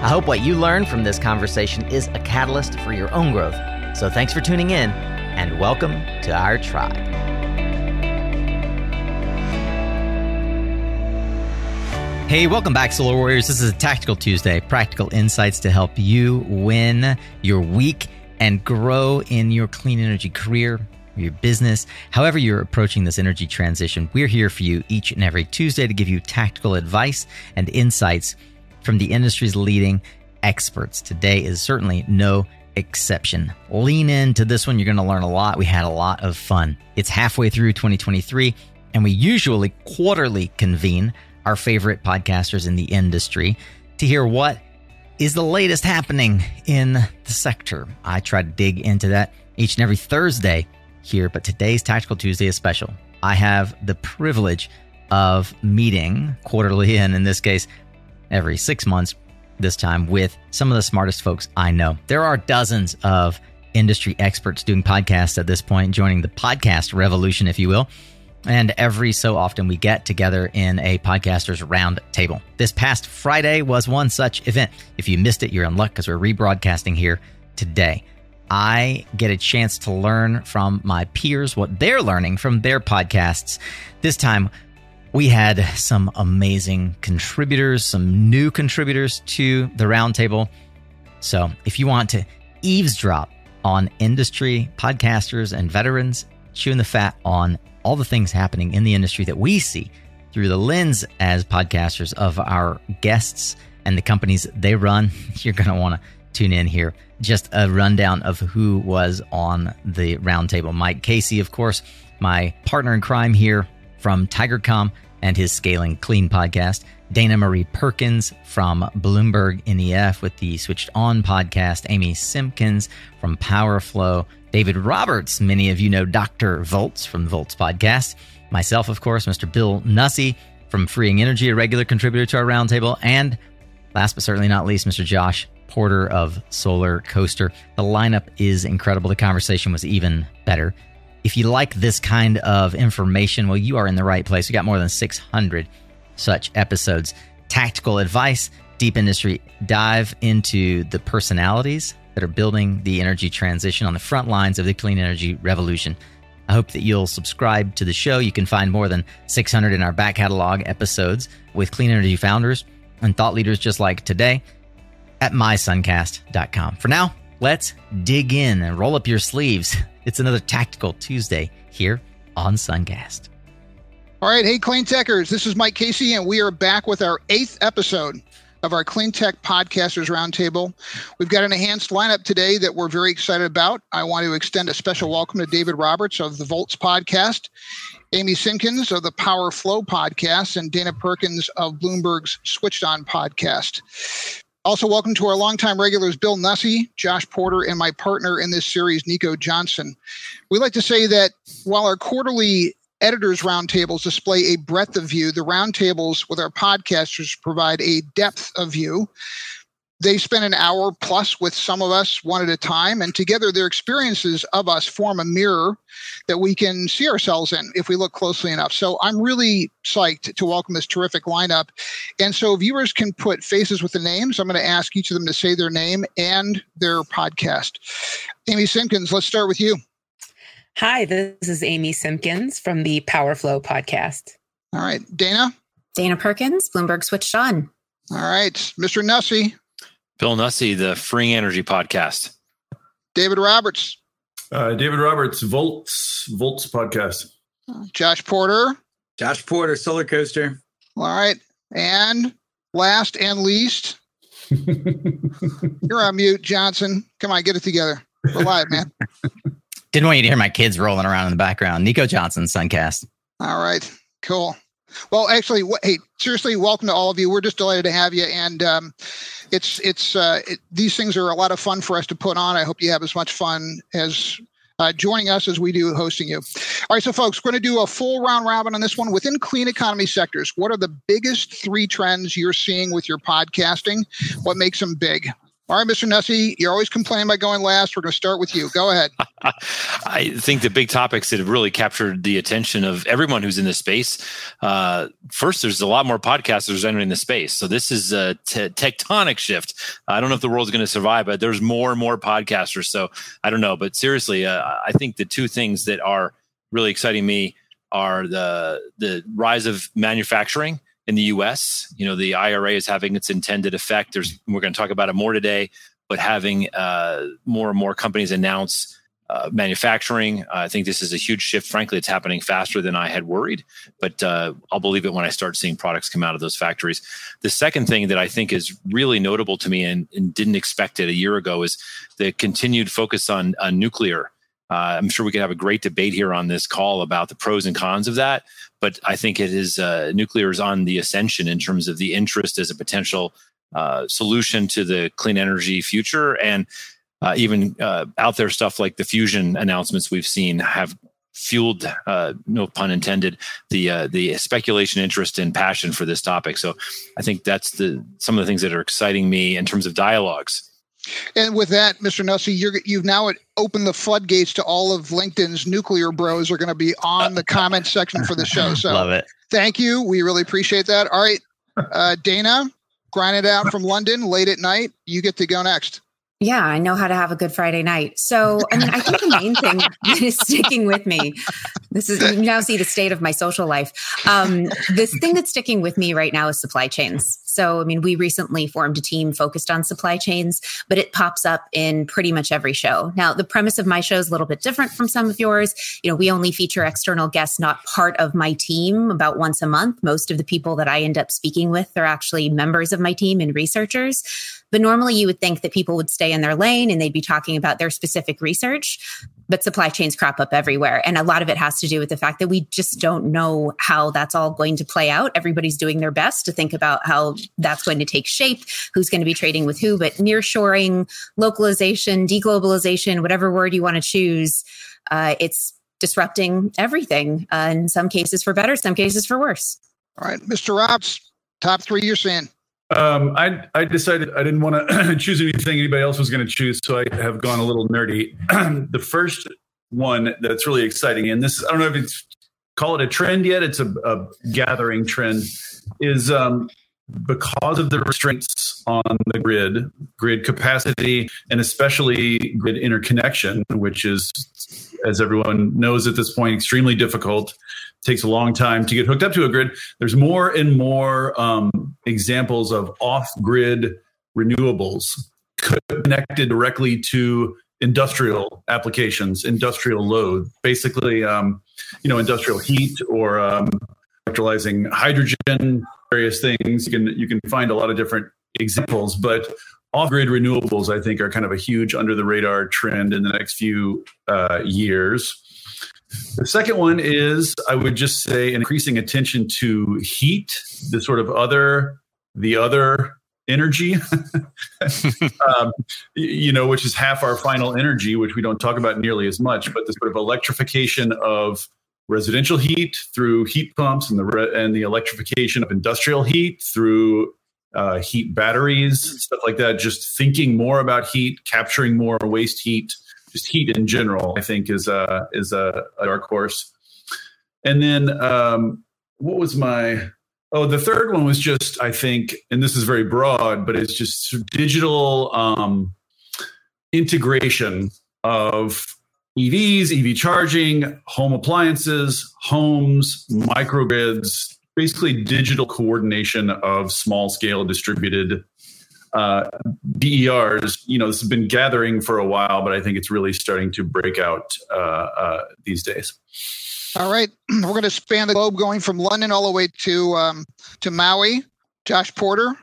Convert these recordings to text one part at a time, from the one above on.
I hope what you learn from this conversation is a catalyst for your own growth. So thanks for tuning in and welcome to our tribe. Hey, welcome back, Solar Warriors. This is a Tactical Tuesday, practical insights to help you win your week and grow in your clean energy career, your business, however you're approaching this energy transition. We're here for you each and every Tuesday to give you tactical advice and insights from the industry's leading experts. Today is certainly no exception. Lean into this one. You're going to learn a lot. We had a lot of fun. It's halfway through 2023, and we usually quarterly convene our favorite podcasters in the industry to hear what is the latest happening in the sector. I try to dig into that each and every Thursday here, but today's Tactical Tuesday is special. I have the privilege of meeting quarterly, and in this case, every six months, this time with some of the smartest folks I know. There are dozens of industry experts doing podcasts at this point, joining the podcast revolution, if you will. And every so often we get together in a podcasters round table. This past Friday was one such event. If you missed it, you're in luck because we're rebroadcasting here today. I get a chance to learn from my peers what they're learning from their podcasts. This time, we had some amazing contributors, some new contributors to the roundtable. So if you want to eavesdrop on industry podcasters and veterans, chewing the fat on all the things happening in the industry that we see through the lens as podcasters of our guests and the companies they run, you're going to want to tune in here. Just a rundown of who was on the roundtable. Mike Casey, of course, my partner in crime here from TigerCom and his Scaling Clean podcast. Dana Marie Perkins from Bloomberg NEF with the Switched On podcast. Amy Simpkins from PowerFlow. David Roberts, many of you know Dr. Volts from Volts podcast. Myself, of course, Mr. Bill Nussey from Freeing Energy, a regular contributor to our roundtable. And last but certainly not least, Mr. Josh Porter of Solar Coaster. The lineup is incredible. The conversation was even better. If you like this kind of information, well, you are in the right place. We got more than 600 such episodes. Tactical advice, deep industry dive into the personalities that are building the energy transition on the front lines of the clean energy revolution. I hope that you'll subscribe to the show. You can find more than 600 in our back catalog episodes with clean energy founders and thought leaders just like today at mysuncast.com. For now, let's dig in and roll up your sleeves. It's another Tactical Tuesday here on Suncast. All right. Hey, Clean Techers. This is Mike Casey, and we are back with our eighth episode of our Clean Tech Podcasters Roundtable. We've got an enhanced lineup today that we're very excited about. I want to extend a special welcome to David Roberts of the Volts Podcast, Amy Simpkins of the Power Flow Podcast, and Dana Perkins of Bloomberg's Switched On Podcast. Also, welcome to our longtime regulars, Bill Nussey, Josh Porter, and my partner in this series, Nico Johnson. We like to say that while our quarterly editors roundtables display a breadth of view, the roundtables with our podcasters provide a depth of view they spend an hour plus with some of us one at a time and together their experiences of us form a mirror that we can see ourselves in if we look closely enough. So i'm really psyched to welcome this terrific lineup. And so viewers can put faces with the names. I'm going to ask each of them to say their name and their podcast. Amy simpkins let's start with you. Hi this is amy simpkins from the powerflow podcast. All right dana? Dana perkins bloomberg switched on. All right mr nussey Bill Nussey, the Free Energy Podcast. David Roberts. Uh, David Roberts, Volts, Volts Podcast. Josh Porter. Josh Porter, Solar Coaster. All right. And last and least, you're on mute, Johnson. Come on, get it together. We're live, man. Didn't want you to hear my kids rolling around in the background. Nico Johnson, Suncast. All right. Cool. Well, actually, hey, seriously, welcome to all of you. We're just delighted to have you, and um, it's it's uh, it, these things are a lot of fun for us to put on. I hope you have as much fun as uh, joining us as we do hosting you. All right, so folks, we're going to do a full round robin on this one within clean economy sectors. What are the biggest three trends you're seeing with your podcasting? What makes them big? All right, Mr. Nussey, you're always complaining about going last. We're going to start with you. Go ahead. I think the big topics that have really captured the attention of everyone who's in this space. Uh, first, there's a lot more podcasters entering the space, so this is a t- tectonic shift. I don't know if the world's going to survive, but there's more and more podcasters. So I don't know, but seriously, uh, I think the two things that are really exciting me are the the rise of manufacturing in the U.S. You know, the IRA is having its intended effect. There's we're going to talk about it more today, but having uh, more and more companies announce uh, manufacturing, uh, I think this is a huge shift. Frankly, it's happening faster than I had worried, but uh, I'll believe it when I start seeing products come out of those factories. The second thing that I think is really notable to me and, and didn't expect it a year ago is the continued focus on, on nuclear. Uh, I'm sure we could have a great debate here on this call about the pros and cons of that but I think it is uh, nuclear is on the ascension in terms of the interest as a potential uh, solution to the clean energy future, and uh, even uh, out there stuff like the fusion announcements we've seen have fueled, uh, no pun intended, the uh, the speculation, interest, and passion for this topic. So I think that's the some of the things that are exciting me in terms of dialogues. And with that, Mr. Nussey, you're, you've now opened the floodgates to all of LinkedIn's nuclear bros are going to be on the comment section for the show. So Love it. thank you. We really appreciate that. All right, uh, Dana, grind it out from London late at night. You get to go next. Yeah, I know how to have a good Friday night. So, I mean, I think the main thing that is sticking with me, this is you now see the state of my social life. Um, this thing that's sticking with me right now is supply chains. So, I mean, we recently formed a team focused on supply chains, but it pops up in pretty much every show. Now, the premise of my show is a little bit different from some of yours. You know, we only feature external guests, not part of my team, about once a month. Most of the people that I end up speaking with are actually members of my team and researchers. But normally you would think that people would stay in their lane and they'd be talking about their specific research. But supply chains crop up everywhere. And a lot of it has to do with the fact that we just don't know how that's all going to play out. Everybody's doing their best to think about how that's going to take shape, who's going to be trading with who. But nearshoring, localization, deglobalization, whatever word you want to choose, uh, it's disrupting everything. Uh, in some cases for better, some cases for worse. All right, Mr. Robs, top three you're seeing. Um, I I decided I didn't want to choose anything anybody else was going to choose, so I have gone a little nerdy. the first one that's really exciting, and this I don't know if it's call it a trend yet. It's a, a gathering trend. Is um, because of the restraints on the grid, grid capacity, and especially grid interconnection, which is, as everyone knows at this point, extremely difficult takes a long time to get hooked up to a grid. There's more and more um, examples of off-grid renewables connected directly to industrial applications, industrial load, basically, um, you know, industrial heat or um, electrolyzing hydrogen, various things. You can you can find a lot of different examples, but off-grid renewables, I think, are kind of a huge under the radar trend in the next few uh, years. The second one is, I would just say, increasing attention to heat, the sort of other, the other energy, um, you know, which is half our final energy, which we don't talk about nearly as much, but the sort of electrification of residential heat through heat pumps and the re- and the electrification of industrial heat through uh, heat batteries, stuff like that. Just thinking more about heat, capturing more waste heat just heat in general, I think is a is a, a dark horse. And then um, what was my oh the third one was just I think, and this is very broad, but it's just digital um, integration of EVs, EV charging, home appliances, homes, microgrids, basically digital coordination of small scale distributed uh, DERs, you know, this has been gathering for a while, but I think it's really starting to break out uh, uh, these days. All right, we're going to span the globe, going from London all the way to um, to Maui. Josh Porter.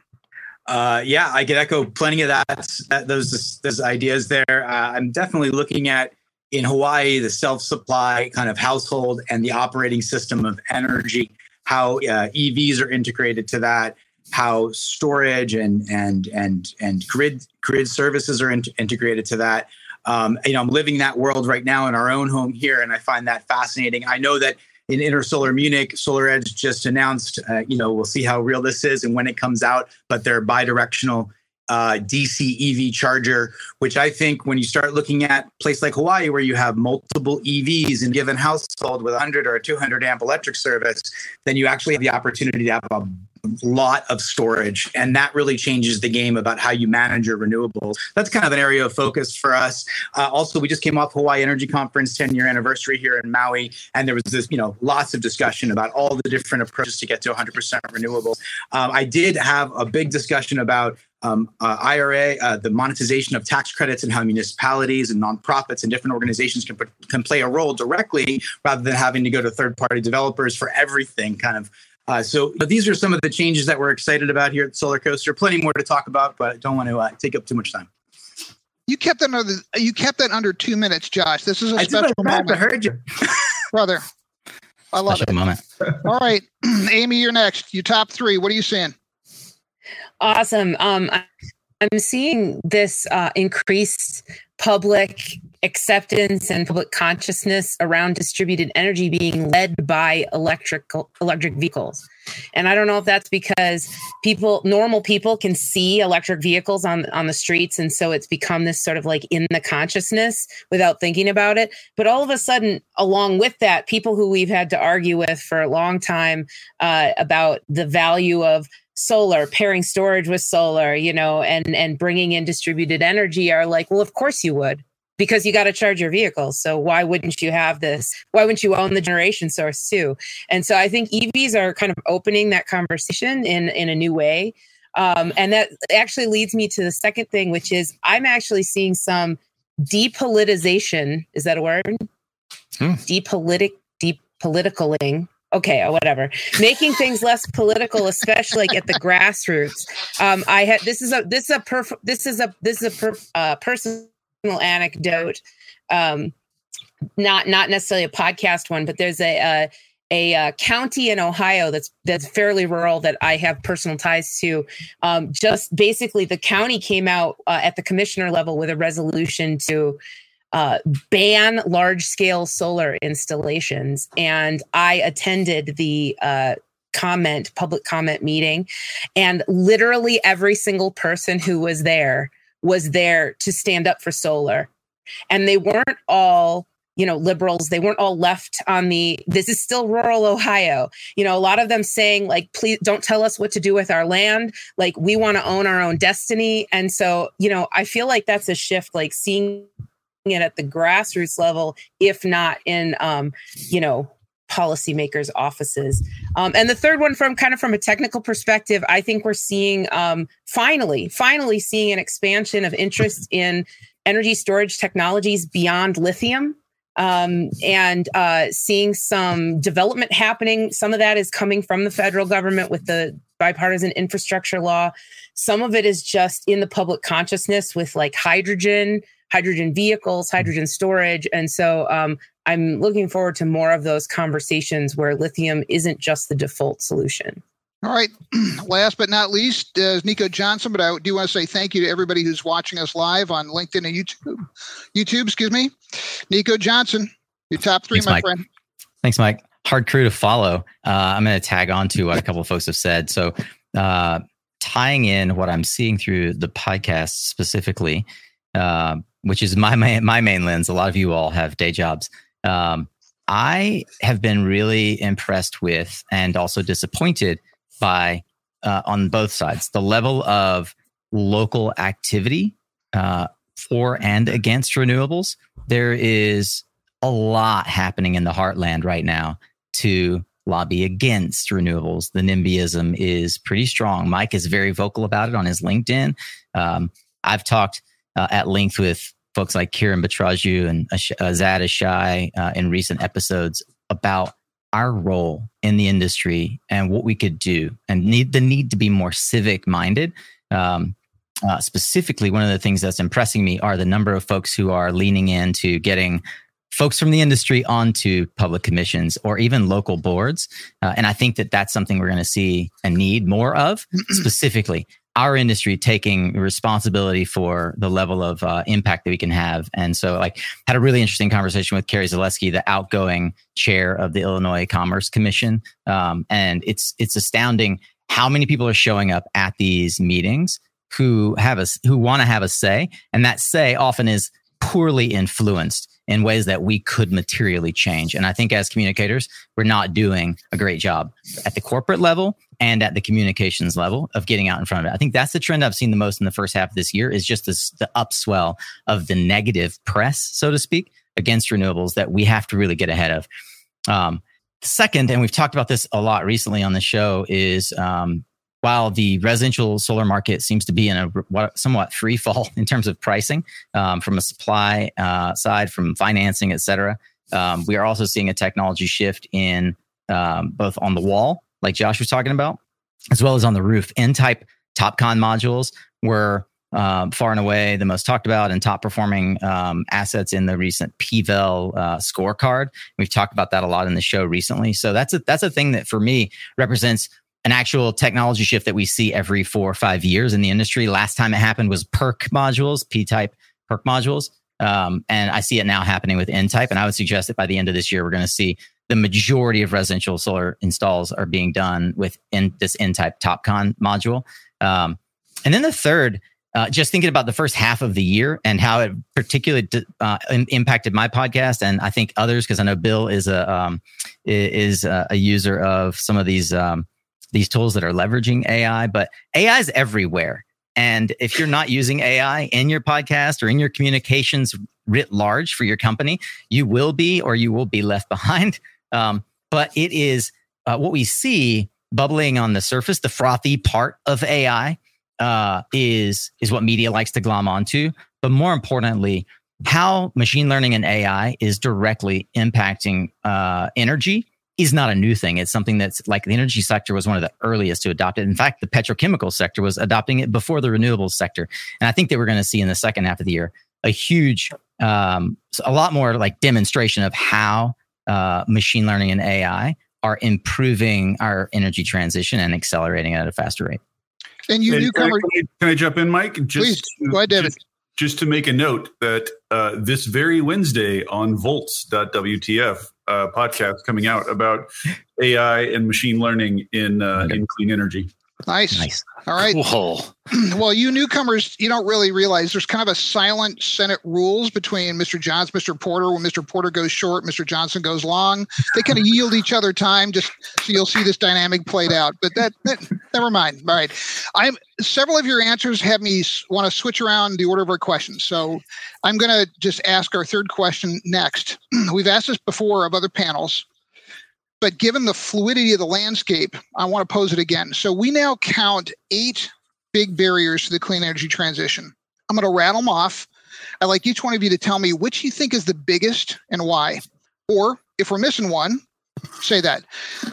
Uh, yeah, I could echo plenty of that, that those those ideas there. Uh, I'm definitely looking at in Hawaii the self supply kind of household and the operating system of energy how uh, EVs are integrated to that, how storage and and and and grid grid services are in- integrated to that. Um, you know, I'm living that world right now in our own home here, and I find that fascinating. I know that in Intersolar Munich, SolarEdge just announced, uh, you know, we'll see how real this is and when it comes out, but they're bidirectional uh, DC EV charger, which I think when you start looking at place like Hawaii, where you have multiple EVs in a given household with 100 or 200 amp electric service, then you actually have the opportunity to have a lot of storage. And that really changes the game about how you manage your renewables. That's kind of an area of focus for us. Uh, also, we just came off Hawaii Energy Conference 10 year anniversary here in Maui. And there was this, you know, lots of discussion about all the different approaches to get to 100% renewables. Um, I did have a big discussion about um, uh, IRA, uh, the monetization of tax credits, and how municipalities and nonprofits and different organizations can can play a role directly rather than having to go to third party developers for everything. Kind of uh, so but these are some of the changes that we're excited about here at Solar Coaster. Plenty more to talk about, but I don't want to uh, take up too much time. You kept that under you kept that under two minutes, Josh. This is a I special moment. I heard you, brother. I love Special it. moment. All right, Amy, you're next. You top three. What are you seeing? Awesome. Um, I'm seeing this uh, increased public acceptance and public consciousness around distributed energy being led by electrical electric vehicles. And I don't know if that's because people, normal people, can see electric vehicles on on the streets, and so it's become this sort of like in the consciousness without thinking about it. But all of a sudden, along with that, people who we've had to argue with for a long time uh, about the value of solar pairing storage with solar you know and and bringing in distributed energy are like well of course you would because you got to charge your vehicle. So why wouldn't you have this? Why wouldn't you own the generation source too? And so i think evs are kind of opening that conversation in in a new way. Um, and that actually leads me to the second thing which is i'm actually seeing some depolitization. Is that a word? Hmm. depolitic depoliticaling okay or whatever. Making things less political especially like at the grassroots. Um i had this is a this is a perf- this is a this is a per- uh, personal anecdote. Um not not necessarily a podcast one but there's a uh, a uh, county in Ohio that's that's fairly rural that I have personal ties to. Um, just basically, the county came out uh, at the commissioner level with a resolution to uh, ban large scale solar installations. And I attended the uh, comment, public comment meeting, and literally every single person who was there was there to stand up for solar. And they weren't all you know liberals they weren't all left on the this is still rural ohio you know a lot of them saying like please don't tell us what to do with our land like we want to own our own destiny and so you know i feel like that's a shift like seeing it at the grassroots level, if not in, um, you know, policymakers' offices. Um, and the third one, from kind of from a technical perspective, I think we're seeing um, finally, finally seeing an expansion of interest in energy storage technologies beyond lithium. Um, and uh, seeing some development happening. Some of that is coming from the federal government with the bipartisan infrastructure law. Some of it is just in the public consciousness with like hydrogen, hydrogen vehicles, hydrogen storage. And so um, I'm looking forward to more of those conversations where lithium isn't just the default solution. All right. Last but not least uh, is Nico Johnson, but I do want to say thank you to everybody who's watching us live on LinkedIn and YouTube. YouTube, excuse me. Nico Johnson, your top three, Thanks, my Mike. friend. Thanks, Mike. Hard crew to follow. Uh, I'm going to tag on to what a couple of folks have said. So, uh, tying in what I'm seeing through the podcast specifically, uh, which is my main, my main lens. A lot of you all have day jobs. Um, I have been really impressed with and also disappointed by uh, on both sides the level of local activity uh, for and against renewables. There is a lot happening in the heartland right now to lobby against renewables. The NIMBYism is pretty strong. Mike is very vocal about it on his LinkedIn. Um, I've talked uh, at length with folks like Kiran Bhatraju and Ash- uh, Zaid Ashai uh, in recent episodes about our role in the industry and what we could do and need the need to be more civic minded. Um, uh, specifically, one of the things that's impressing me are the number of folks who are leaning into getting folks from the industry onto public commissions or even local boards. Uh, and I think that that's something we're going to see and need more of, specifically our industry taking responsibility for the level of uh, impact that we can have. And so, like, had a really interesting conversation with Carrie Zalewski, the outgoing chair of the Illinois Commerce Commission, um, and it's it's astounding how many people are showing up at these meetings who have a who want to have a say, and that say often is poorly influenced in ways that we could materially change. And I think as communicators, we're not doing a great job at the corporate level and at the communications level of getting out in front of it. I think that's the trend I've seen the most in the first half of this year is just this, the upswell of the negative press, so to speak, against renewables that we have to really get ahead of. Um, second, and we've talked about this a lot recently on the show, is um, while the residential solar market seems to be in a somewhat free fall in terms of pricing um, from a supply uh, side, from financing, et cetera, um, we are also seeing a technology shift in um, both on the wall, like Josh was talking about, as well as on the roof. N type TOPCon modules were um, far and away the most talked about and top performing um, assets in the recent PVEL uh, scorecard. We've talked about that a lot in the show recently. So that's a that's a thing that for me represents an actual technology shift that we see every four or five years in the industry. Last time it happened was PERC modules, P type PERC modules. Um, and I see it now happening with N type. And I would suggest that by the end of this year, we're going to see the majority of residential solar installs are being done with in, this N type TOPCon module. Um, and then the third, uh, just thinking about the first half of the year and how it particularly uh, impacted my podcast, and I think others, because I know Bill is a um, is a, user of some of these um, these tools that are leveraging AI, but AI is everywhere. And if you're not using AI in your podcast or in your communications writ large for your company, you will be or you will be left behind. Um, but it is uh, what we see bubbling on the surface, the frothy part of AI uh, is is what media likes to glom onto. But more importantly, how machine learning and AI is directly impacting uh, energy is not a new thing. It's something that's like the energy sector was one of the earliest to adopt it. In fact, the petrochemical sector was adopting it before the renewables sector. And I think that we're going to see in the second half of the year a huge, um, a lot more like demonstration of how uh, machine learning and AI are improving our energy transition and accelerating it at a faster rate. And you, you can, I, can I jump in, Mike? Just Please, to, go ahead, David. Just, just to make a note that uh, this very Wednesday on volts.wtf, uh, podcast coming out about AI and machine learning in uh, in clean energy. Nice. Nice. All right. Whoa. Well, you newcomers, you don't really realize there's kind of a silent Senate rules between Mr. Johns, Mr. Porter. When Mr. Porter goes short, Mr. Johnson goes long. They kind of yield each other time, just so you'll see this dynamic played out. But that, that never mind. All right. I'm several of your answers have me want to switch around the order of our questions. So I'm going to just ask our third question next. We've asked this before of other panels. But given the fluidity of the landscape, I want to pose it again. So we now count eight big barriers to the clean energy transition. I'm going to rattle them off. I'd like each one of you to tell me which you think is the biggest and why. Or if we're missing one, say that.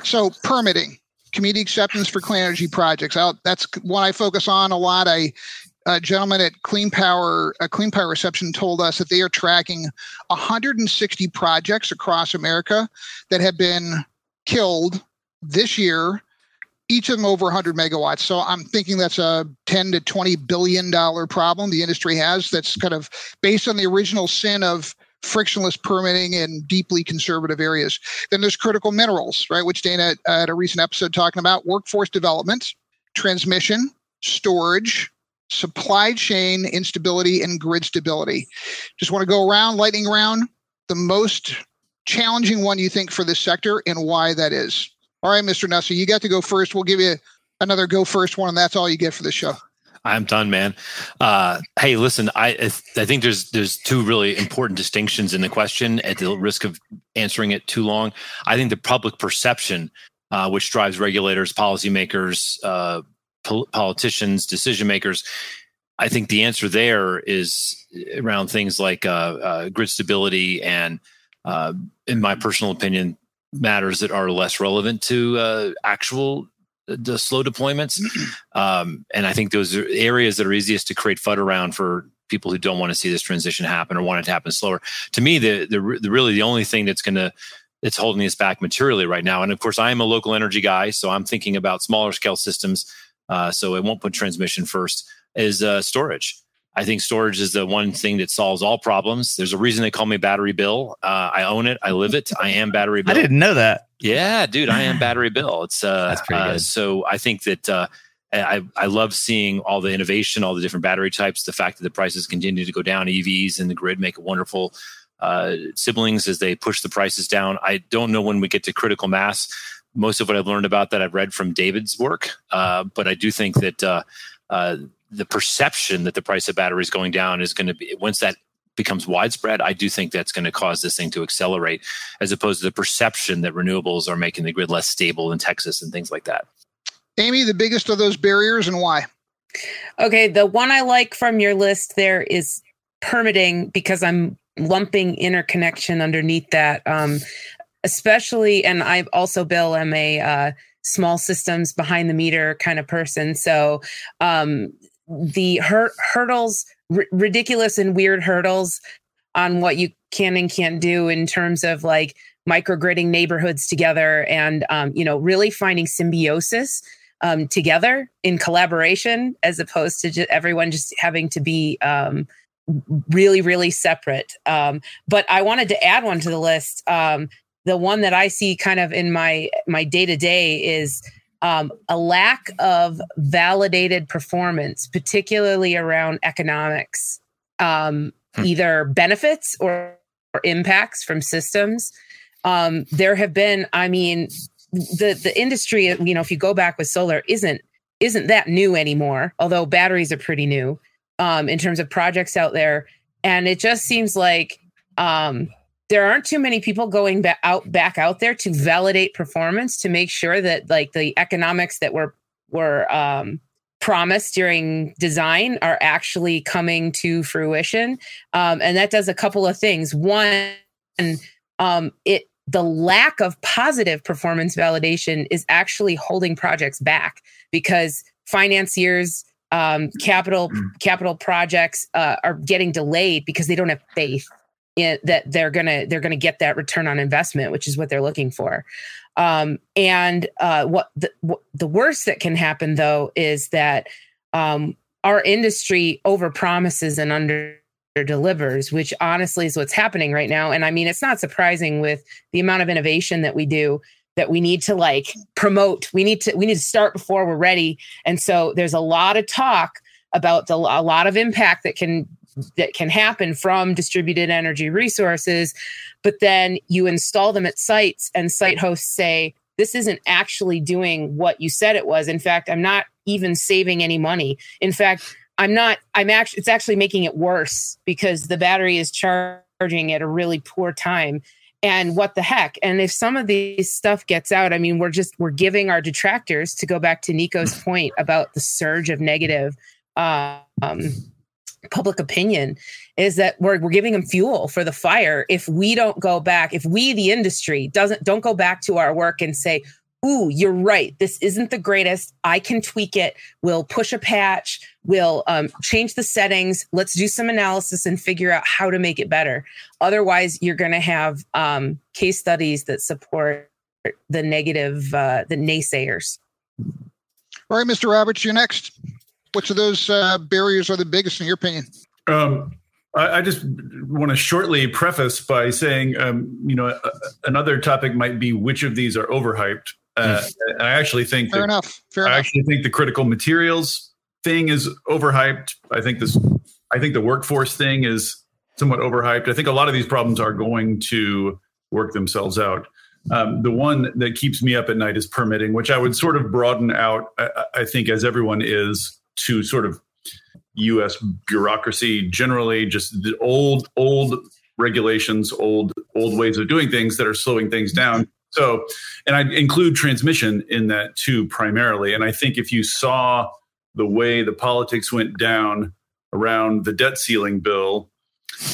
So permitting, community acceptance for clean energy projects. I, that's one I focus on a lot. I a gentleman at Clean Power, a Clean Power Reception told us that they are tracking 160 projects across America that have been killed this year, each of them over 100 megawatts. So I'm thinking that's a 10 to 20 billion dollar problem the industry has. That's kind of based on the original sin of frictionless permitting in deeply conservative areas. Then there's critical minerals, right, which Dana uh, had a recent episode talking about workforce development, transmission, storage, supply chain instability, and grid stability. Just want to go around, lightning round. The most challenging one you think for this sector and why that is. All right, Mr. Nussey, you got to go first. We'll give you another go first one, and that's all you get for the show. I'm done, man. Uh, hey, listen, I I think there's there's two really important distinctions in the question. At the risk of answering it too long, I think the public perception, uh, which drives regulators, policymakers, uh, pol- politicians, decision makers. I think the answer there is around things like uh, uh, grid stability and uh, in my personal opinion, matters that are less relevant to uh, actual uh, slow deployments. Um, and I think those are areas that are easiest to create FUD around for people who don't want to see this transition happen or want it to happen slower. To me, the the, the really the only thing that's going to it's holding us back materially right now. And of course, I am a local energy guy, so I'm thinking about smaller scale systems. Uh, so it won't put transmission first. Is uh, storage. I think storage is the one thing that solves all problems. There's a reason they call me Battery Bill. Uh, I own it. I live it. I am Battery Bill. I didn't know that. Yeah, dude, I am Battery Bill. It's uh, That's pretty uh, so I think that uh, I I love seeing all the innovation, all the different battery types. The fact that the prices continue to go down, EVs and the grid make wonderful uh, siblings as they push the prices down. I don't know when we get to critical mass. Most of what I've learned about that I've read from David's work, uh, but I do think that uh, uh, the perception that the price of batteries going down is going to be once that becomes widespread. I do think that's going to cause this thing to accelerate, as opposed to the perception that renewables are making the grid less stable in Texas and things like that. Amy, the biggest of those barriers and why? Okay, the one I like from your list there is permitting because I'm lumping interconnection underneath that. Um, especially, and I also, Bill, am a uh, small systems behind the meter kind of person. So um, the hur- hurdles, r- ridiculous and weird hurdles on what you can and can't do in terms of like microgridding neighborhoods together and um, you know really finding symbiosis um, together in collaboration as opposed to just everyone just having to be um, really really separate. Um, but i wanted to add one to the list. Um, the one that i see kind of in my my day to day is um, a lack of validated performance particularly around economics um, Hmm. either benefits or, or impacts from systems um, there have been i mean the the industry you know if you go back with solar isn't isn't that new anymore although batteries are pretty new um, in terms of projects out there and it just seems like um, there aren't too many people going back out back out there to validate performance to make sure that like the economics that were were um, promised during design are actually coming to fruition. Um, and that does a couple of things. One um, it the lack of positive performance validation is actually holding projects back because financiers um, capital capital projects uh, are getting delayed because they don't have faith in, that they're gonna they're gonna get that return on investment, which is what they're looking for. Um, and uh, what the what, the worst that can happen though is that um, our industry over promises and under delivers, which honestly is what's happening right now. And I mean, it's not surprising with the amount of innovation that we do that we need to like promote. We need to we need to start before we're ready. And so there's a lot of talk about the, a lot of impact that can that can happen from distributed energy resources, but then you install them at sites and site hosts say this isn't actually doing what you said it was. In fact, I'm not even saving any money. In fact, I'm not, I'm actually, it's actually making it worse because the battery is charging at a really poor time. And what the heck? And if some of these stuff gets out, I mean, we're just, we're giving our detractors to go back to Nico's point about the surge of negative um, public opinion is that we're, we're giving them fuel for the fire. If we don't go back, if we, the industry doesn't, don't go back to our work and say, ooh, you're right. This isn't the greatest. I can tweak it. We'll push a patch. We'll um, change the settings. Let's do some analysis and figure out how to make it better. Otherwise, you're going to have um, case studies that support the negative, uh, the naysayers. All right, Mr. Roberts, you're next. Which of those uh, barriers are the biggest in your opinion? Um, I, I just want to shortly preface by saying, um, you know, another topic might be which of these are overhyped. Uh, I actually think Fair that, enough. Fair I enough. actually think the critical materials thing is overhyped. I think this. I think the workforce thing is somewhat overhyped. I think a lot of these problems are going to work themselves out. Um, the one that keeps me up at night is permitting, which I would sort of broaden out. I, I think as everyone is to sort of U.S. bureaucracy generally, just the old old regulations, old old ways of doing things that are slowing things down. So, and I include transmission in that too, primarily. And I think if you saw the way the politics went down around the debt ceiling bill,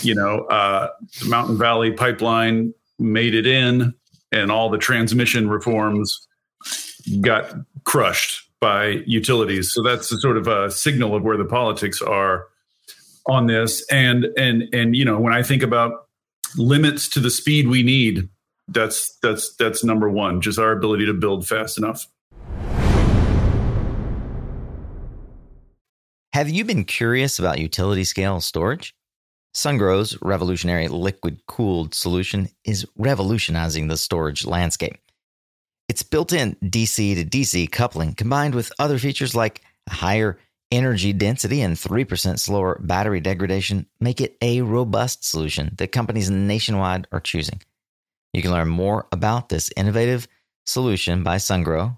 you know, uh, the Mountain Valley pipeline made it in, and all the transmission reforms got crushed by utilities. So that's sort of a signal of where the politics are on this, and and and you know when I think about limits to the speed we need, that's that's that's number one. Just our ability to build fast enough. Have you been curious about utility scale storage? SunGrow's revolutionary liquid cooled solution is revolutionizing the storage landscape. Its built in DC to DC coupling, combined with other features like higher energy density and 3% slower battery degradation, make it a robust solution that companies nationwide are choosing. You can learn more about this innovative solution by SunGrow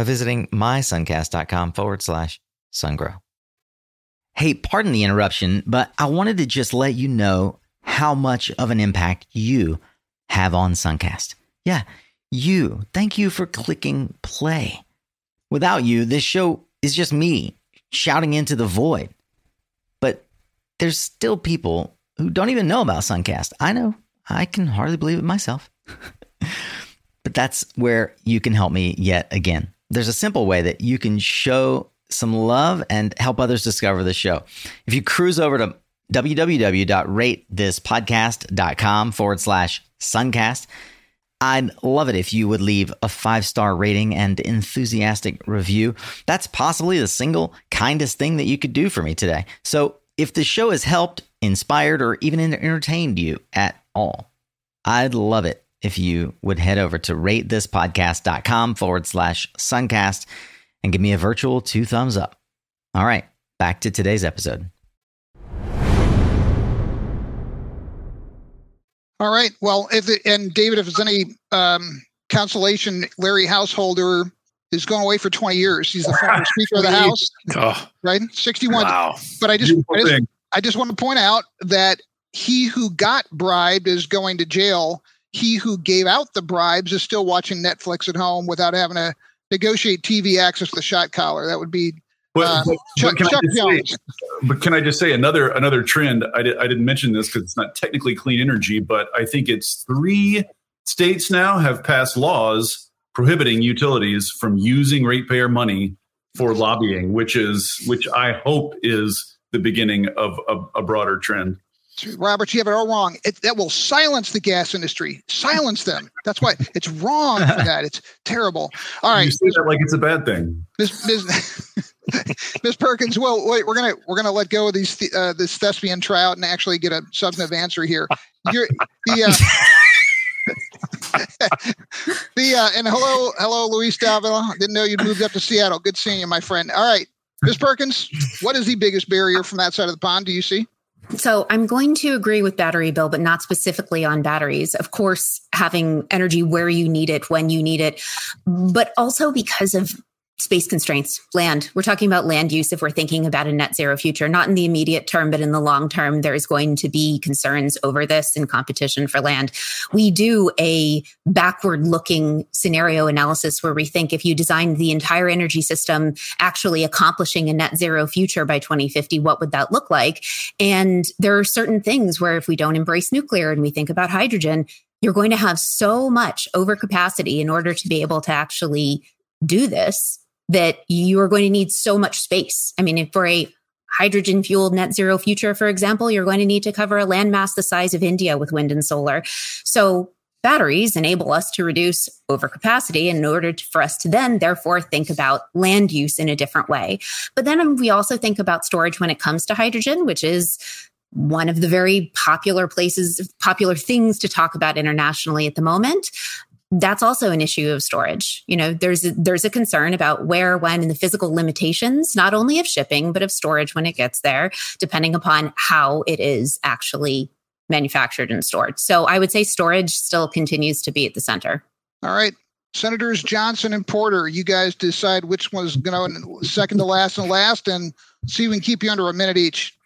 by visiting mysuncast.com forward slash sungrow. Hey, pardon the interruption, but I wanted to just let you know how much of an impact you have on Suncast. Yeah, you. Thank you for clicking play. Without you, this show is just me shouting into the void. But there's still people who don't even know about Suncast. I know. I can hardly believe it myself. but that's where you can help me yet again. There's a simple way that you can show some love and help others discover the show. If you cruise over to www.ratethispodcast.com forward slash suncast, I'd love it if you would leave a five star rating and enthusiastic review. That's possibly the single kindest thing that you could do for me today. So if the show has helped, inspired, or even entertained you at all, I'd love it if you would head over to ratethispodcast.com forward slash suncast and give me a virtual two thumbs up. All right, back to today's episode. All right. Well, if it, and David, if there's any um, consolation, Larry Householder is going away for 20 years. He's the former Speaker of the House, Oh, right? 61. wow. But I just, I just. I just want to point out that he who got bribed is going to jail. He who gave out the bribes is still watching Netflix at home without having to negotiate TV access to the shot collar. That would be But, uh, but- Chuck, but can I Chuck just say- but can I just say another another trend? I, did, I didn't mention this because it's not technically clean energy, but I think it's three states now have passed laws prohibiting utilities from using ratepayer money for lobbying, which is which I hope is the beginning of, of a broader trend. Robert, you have it all wrong. It, that will silence the gas industry. Silence them. That's why it's wrong for that. It's terrible. All right, you say that like it's a bad thing. Miss Miss Miss Perkins. Well, wait. We're gonna we're gonna let go of these th- uh, this thespian tryout and actually get a substantive answer here. You're the. Uh, the uh, and hello hello Luis Davila didn't know you'd moved up to Seattle good seeing you my friend all right Miss Perkins what is the biggest barrier from that side of the pond do you see So I'm going to agree with battery bill, but not specifically on batteries. Of course, having energy where you need it, when you need it, but also because of space constraints, land. We're talking about land use if we're thinking about a net zero future, not in the immediate term, but in the long term, there's going to be concerns over this and competition for land. We do a backward looking scenario analysis where we think if you designed the entire energy system actually accomplishing a net zero future by 2050, what would that look like? And there are certain things where if we don't embrace nuclear and we think about hydrogen, you're going to have so much overcapacity in order to be able to actually do this that you are going to need so much space. I mean, for a hydrogen fueled net zero future, for example, you're going to need to cover a landmass the size of India with wind and solar. So batteries enable us to reduce overcapacity in order to, for us to then therefore think about land use in a different way. But then um, we also think about storage when it comes to hydrogen, which is one of the very popular places, popular things to talk about internationally at the moment. That's also an issue of storage. You know, there's a, there's a concern about where, when, and the physical limitations, not only of shipping but of storage when it gets there, depending upon how it is actually manufactured and stored. So I would say storage still continues to be at the center. all right Senators Johnson and Porter you guys decide which one's going to second to last and last and see if we can keep you under a minute each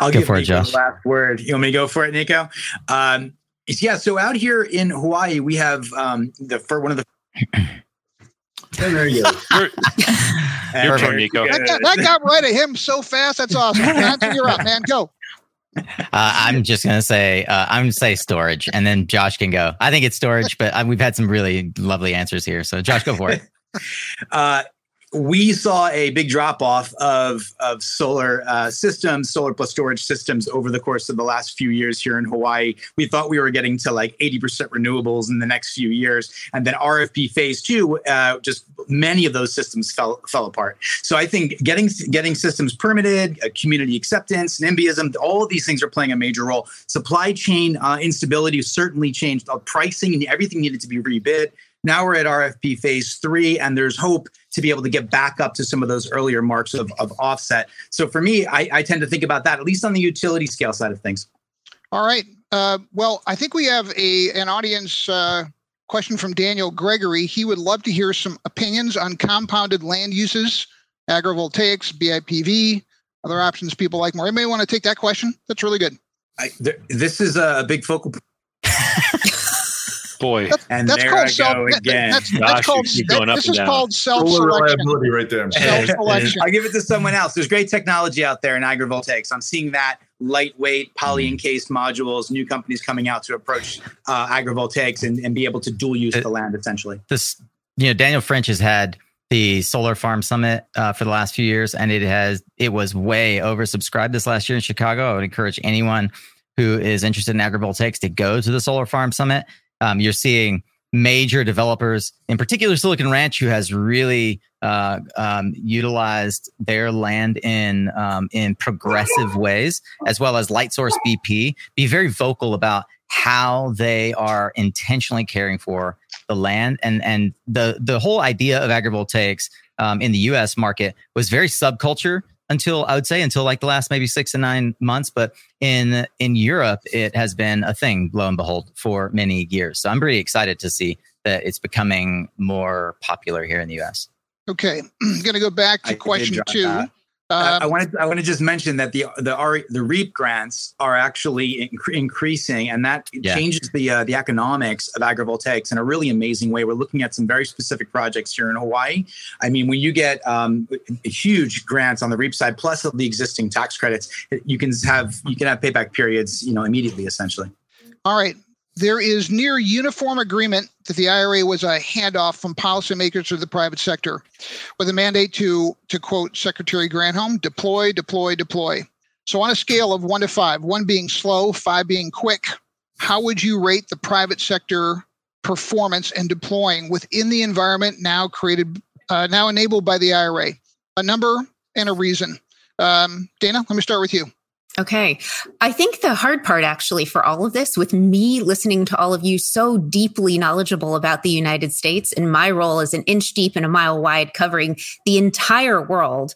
I'll Go give for it, Nico Josh. the last word. You want me to go for it, Nico? Um, yeah. So out here in Hawaii, we have um, the for one of the. And there you go. Your, your turn, Perfect. Nico. that got, that got right at him so fast that's awesome Johnson you're up man go Uh, I'm just gonna say uh, I'm gonna say storage, and then Josh can go. I think it's storage, but uh, we've had some really lovely answers here. So Josh, go for it. Uh, we saw a big drop off of of solar uh, systems, solar plus storage systems over the course of the last few years here in Hawaii. We thought we were getting to like 80% renewables in the next few years, and then RFP phase two, uh, just many of those systems fell fell apart. So I think getting getting systems permitted, uh, community acceptance, NIMBYism, all of these things are playing a major role. Supply chain uh, instability certainly changed. Uh, pricing and everything needed to be rebid. Now we're at RFP phase three, and there's hope to be able to get back up to some of those earlier marks of, of offset. So for me, I, I tend to think about that, at least on the utility scale side of things. All right. Uh, well, I think we have a an audience uh, question from Daniel Gregory. He would love to hear some opinions on compounded land uses, agrivoltaics, BIPV, other options people like more. Anybody want to take that question? That's really good. I, there, this is a big focal Boy, That's, And that's there called I self. go that- again. That's, Gosh, that's called. you going that- up this and is down. called Full self-selection. right there. I'm sorry. Self-selection. I'll give it to someone else. There's great technology out there in agrivoltaics. I'm seeing that lightweight poly encased modules, new companies coming out to approach uh, agrivoltaics and, and be able to dual use It- the land essentially. this you know daniel french has had the solar farm summit uh, for the last few years and it has it was way oversubscribed this last year in chicago i would encourage anyone who is interested in agrivoltaics to go to the solar farm summit um, you're seeing major developers in particular silicon ranch who has really uh, um, utilized their land in um, in progressive ways as well as light source bp be very vocal about how they are intentionally caring for the land and and the the whole idea of agrivoltaics um, in the U.S. market was very subculture until I would say until like the last maybe six to nine months. But in in Europe, it has been a thing, lo and behold, for many years. So I'm pretty excited to see that it's becoming more popular here in the U.S. Okay, I'm going to go back to did question two. that. I Um, wanted I want to just mention that the the R, the REAP grants are actually inc- increasing, and that Yeah. changes the uh, the economics of agrivoltaics in a really amazing way. We're looking at some very specific projects here in Hawaii. I mean, when you get um, huge grants on the REAP side, plus the existing tax credits, you can have you can have payback periods, you know, immediately, essentially. all right. There is near uniform agreement that the IRA was a handoff from policymakers to the private sector, with a mandate to, to quote Secretary Granholm, deploy, deploy, deploy. So, on a scale of one to five, one being slow, five being quick, how would you rate the private sector performance and deploying within the environment now created, uh, now enabled by the IRA? A number and a reason. Um, Dana, let me start with you. Okay. I think the hard part actually for all of this, with me listening to all of you so deeply knowledgeable about the United States and my role as an inch deep and a mile wide covering the entire world.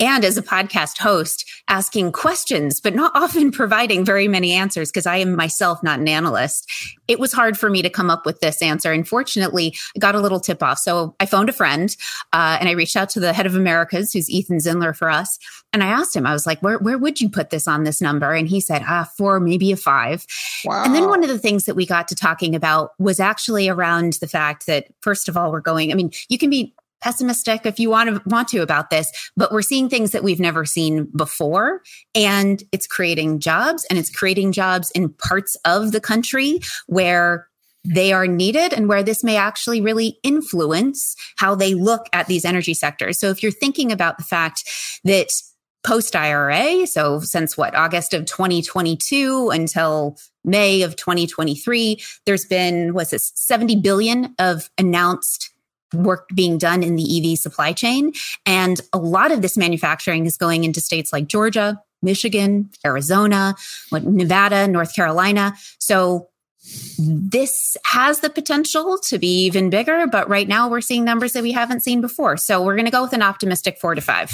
And as a podcast host, asking questions, but not often providing very many answers because I am myself not an analyst. It was hard for me to come up with this answer. And fortunately, I got a little tip off. So I phoned a friend uh, and I reached out to the head of Americas, who's Ethan Zindler for us. And I asked him, I was like, where, where would you put this on this number? And he said, ah, four, maybe a five. Wow. And then one of the things that we got to talking about was actually around the fact that, first of all, we're going, I mean, you can be pessimistic if you want to want to about this but we're seeing things that we've never seen before and it's creating jobs and it's creating jobs in parts of the country where they are needed and where this may actually really influence how they look at these energy sectors. So if you're thinking about the fact that post IRA, so since what, August of 2022 until May of 2023, there's been, what's this, 70 billion of announced work being done in the EV supply chain. And a lot of this manufacturing is going into states like Georgia, Michigan, Arizona, Nevada, North Carolina. So this has the potential to be even bigger, but right now we're seeing numbers that we haven't seen before. So we're going to go with an optimistic four to five.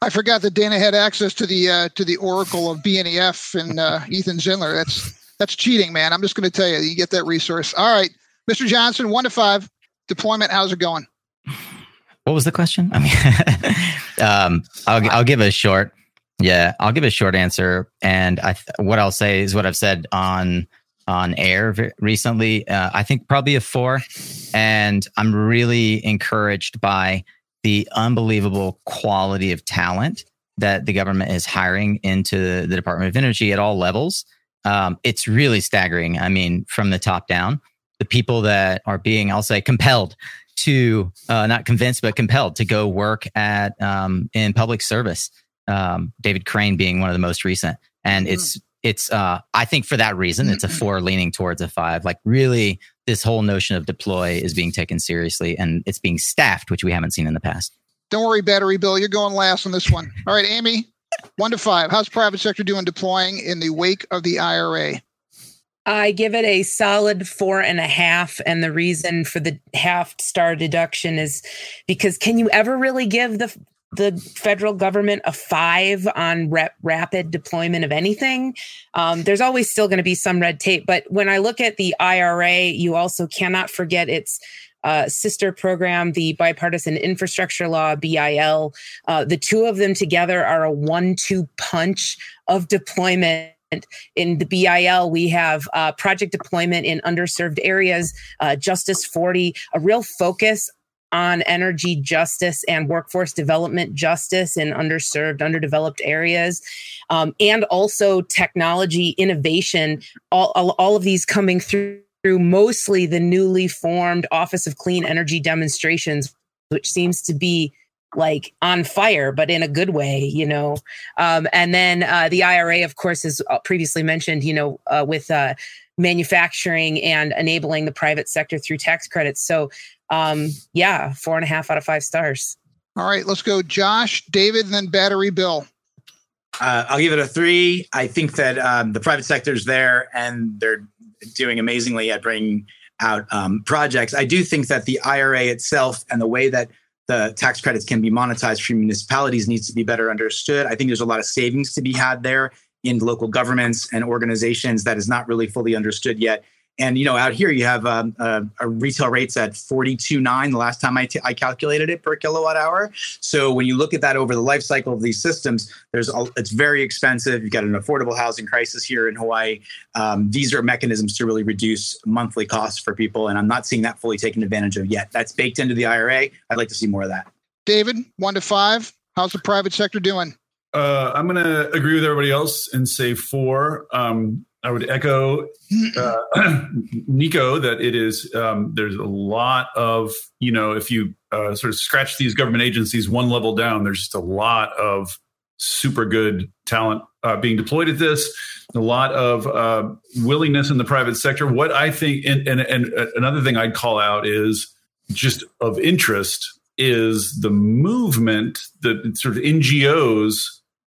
I forgot that Dana had access to the uh, to the Oracle of BNEF and uh, Ethan Zindler. That's that's cheating, man. I'm just going to tell you, you get that resource. All right, Mr. Johnson, one to five deployment. How's it going? What was the question? I mean, um, I'll I'll give a short. Yeah, I'll give a short answer, and I what I'll say is what I've said on on air v- recently. Uh, I think probably a four, and I'm really encouraged by the unbelievable quality of talent that the government is hiring into the Department of Energy at all levels. Um, it's really staggering. I mean, from the top down, the people that are being, I'll say, compelled to uh, not convinced but compelled to go work at um, in public service. Um, David Crane being one of the most recent, and mm-hmm. it's it's uh, I think for that reason it's a four leaning towards a five. Like really, this whole notion of deploy is being taken seriously, and it's being staffed, which we haven't seen in the past. Don't worry, Battery Bill, you're going last on this one. All right, Amy, one to five. How's private sector doing deploying in the wake of the IRA? I give it a solid four and a half. And the reason for the half star deduction is because can you ever really give the the federal government a five on rep, rapid deployment of anything. Um, there's always still going to be some red tape. But when I look at the IRA, you also cannot forget its uh, sister program, the Bipartisan Infrastructure Law, BIL. Uh, the two of them together are a one two punch of deployment in the BIL, we have uh, project deployment in underserved areas, uh, Justice 40, a real focus on energy justice and workforce development justice in underserved, underdeveloped areas, um, and also technology innovation. All, all, all of these coming through through mostly the newly formed Office of Clean Energy Demonstrations, which seems to be like on fire, but in a good way, you know. Um, and then uh, the IRA, of course, as uh, previously mentioned, you know, uh, with uh, manufacturing and enabling the private sector through tax credits. So, um, yeah, four and a half out of five stars. All right, let's go, Josh, David, and then Battery Bill. Uh, I'll give it a three. I think that um, the private sector is there and they're doing amazingly at bringing out um, projects. I do think that the IRA itself and the way that the tax credits can be monetized for municipalities needs to be better understood. I think there's a lot of savings to be had there in local governments and organizations that is not really fully understood yet. And you know, out here you have um, uh, retail rates at 42.9 the last time I, t- I calculated it per kilowatt hour. So when you look at that over the life cycle of these systems, there's a, it's very expensive. You've got an affordable housing crisis here in Hawaii. Um, these are mechanisms to really reduce monthly costs for people, and I'm not seeing that fully taken advantage of yet. That's baked into the IRA. I'd like to see more of that. David, one to five. How's the private sector doing? Uh, I'm going to agree with everybody else and say four. Um, I would echo uh, Nico that it is um, there's a lot of you know if you uh, sort of scratch these government agencies one level down, there's just a lot of super good talent uh, being deployed at this. A lot of uh, willingness in the private sector. What I think, and, and, and another thing I'd call out is just of interest is the movement, the sort of NGOs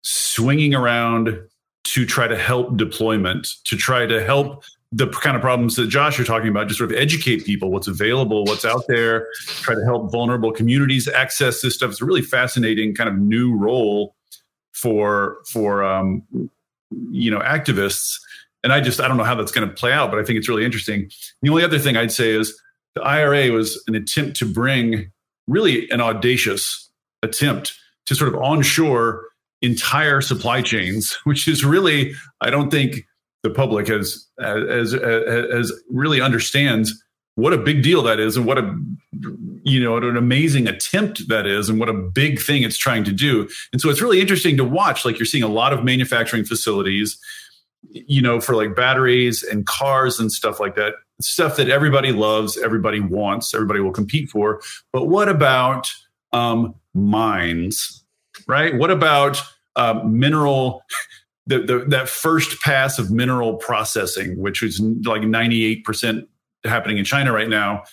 swinging around to try to help deployment, to try to help the kind of problems that Josh you're talking about, just sort of educate people what's available, what's out there, try to help vulnerable communities access this stuff. It's a really fascinating kind of new role for for um, you know activists. And I just I don't know how that's going to play out, but I think it's really interesting. The only other thing I'd say is the IRA was an attempt to bring really an audacious attempt to sort of onshore entire supply chains, which is really, I don't think the public has as as really understands what a big deal that is and what a you know an amazing attempt that is and what a big thing it's trying to do. And so it's really interesting to watch like you're seeing a lot of manufacturing facilities you know for like batteries and cars and stuff like that stuff that everybody loves everybody wants everybody will compete for. But what about um mines right? What about uh, mineral? The, the, that first pass of mineral processing, which is like 98% happening in China right now,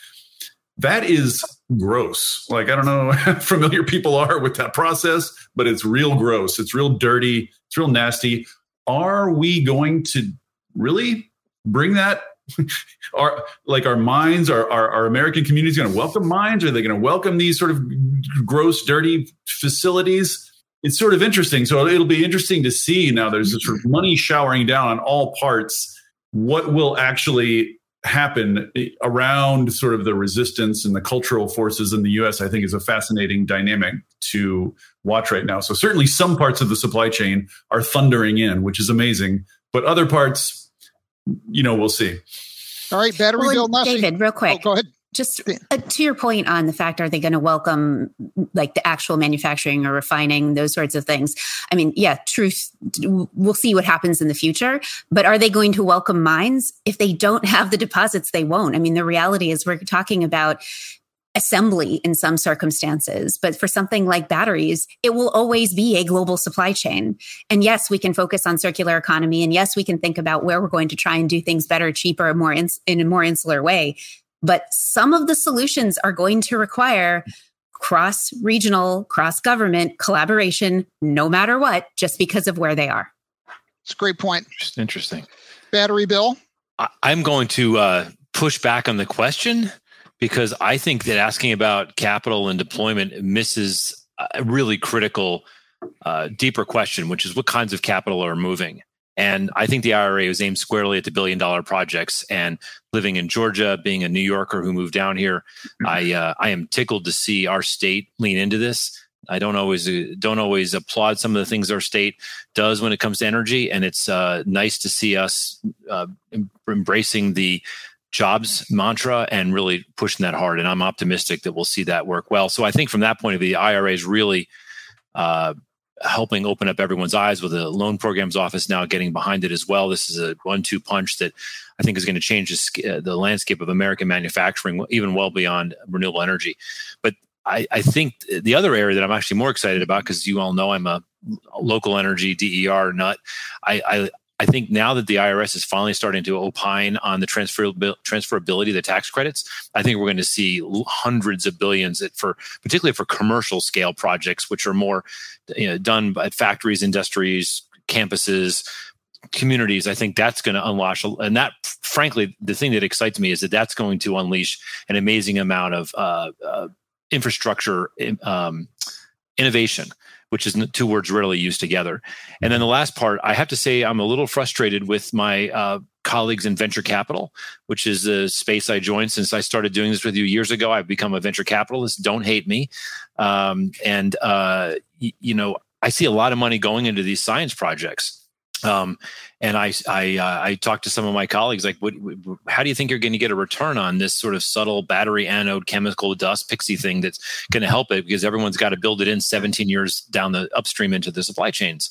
that is gross. Like, I don't know how familiar people are with that process, but it's real gross. It's real dirty. It's real nasty. Are we going to really bring that? are like our mines, are our, our American communities going to welcome mines? Are they going to welcome these sort of gross, dirty facilities? it's sort of interesting. So it'll be interesting to see now there's this sort of money showering down on all parts. What will actually happen eh, around sort of the resistance and the cultural forces in the US, I think is a fascinating dynamic to watch right now. So certainly some parts of the supply chain are thundering in, which is amazing. But other parts, you know, we'll see. All right, battery well, bill. David, real quick. Oh, go ahead just uh, to your point on the fact are they going to welcome like the actual manufacturing or refining those sorts of things i mean yeah truth we'll see what happens in the future but are they going to welcome mines if they don't have the deposits they won't i mean the reality is we're talking about assembly in some circumstances. But for something like batteries, it will always be a global supply chain. And yes, we can focus on circular economy. And yes, we can think about where we're going to try and do things better, cheaper, more ins- in a more insular way. But some of the solutions are going to require cross regional, cross government collaboration, no matter what, just because of where they are. It's a great point. Just interesting. Battery bill. I, I'm going to uh, push back on the question because I think that asking about capital and deployment misses a really critical, uh, deeper question, which is what kinds of capital are moving. And I think the IRA was aimed squarely at the billion dollar projects. And living in Georgia, being a New Yorker who moved down here, mm-hmm. I uh, I am tickled to see our state lean into this. I don't always uh, don't always applaud some of the things our state does when it comes to energy, and it's uh, nice to see us uh, embracing the jobs mantra and really pushing that hard. And I'm optimistic that we'll see that work well. So I think from that point of view, the IRA is really uh, helping open up everyone's eyes with the loan programs office now getting behind it as well. This is a one-two punch that I think is going to change the, uh, the landscape of American manufacturing, even well beyond renewable energy. But I, I think the other area that I'm actually more excited about, because you all know I'm a local energy DER nut. I, I I think now that the IRS is finally starting to opine on the transferability of the tax credits, I think we're going to see hundreds of billions for particularly for commercial scale projects, which are more you know, done at factories, industries, campuses, communities. I think that's going to unleash, and that frankly, the thing that excites me is that that's going to unleash an amazing amount of uh, uh, infrastructure um, innovation which is two words rarely used together. And then the last part, I have to say, I'm a little frustrated with my uh, colleagues in venture capital, which is a space I joined since I started doing this with you years ago. I've become a venture capitalist. Don't hate me. Um, and, uh, y- you know, I see a lot of money going into these science projects. Um, and I I, uh, I talked to some of my colleagues like, what, how do you think you're going to get a return on this sort of subtle battery anode chemical dust pixie thing that's going to help it because everyone's got to build it in 17 years down the upstream into the supply chains.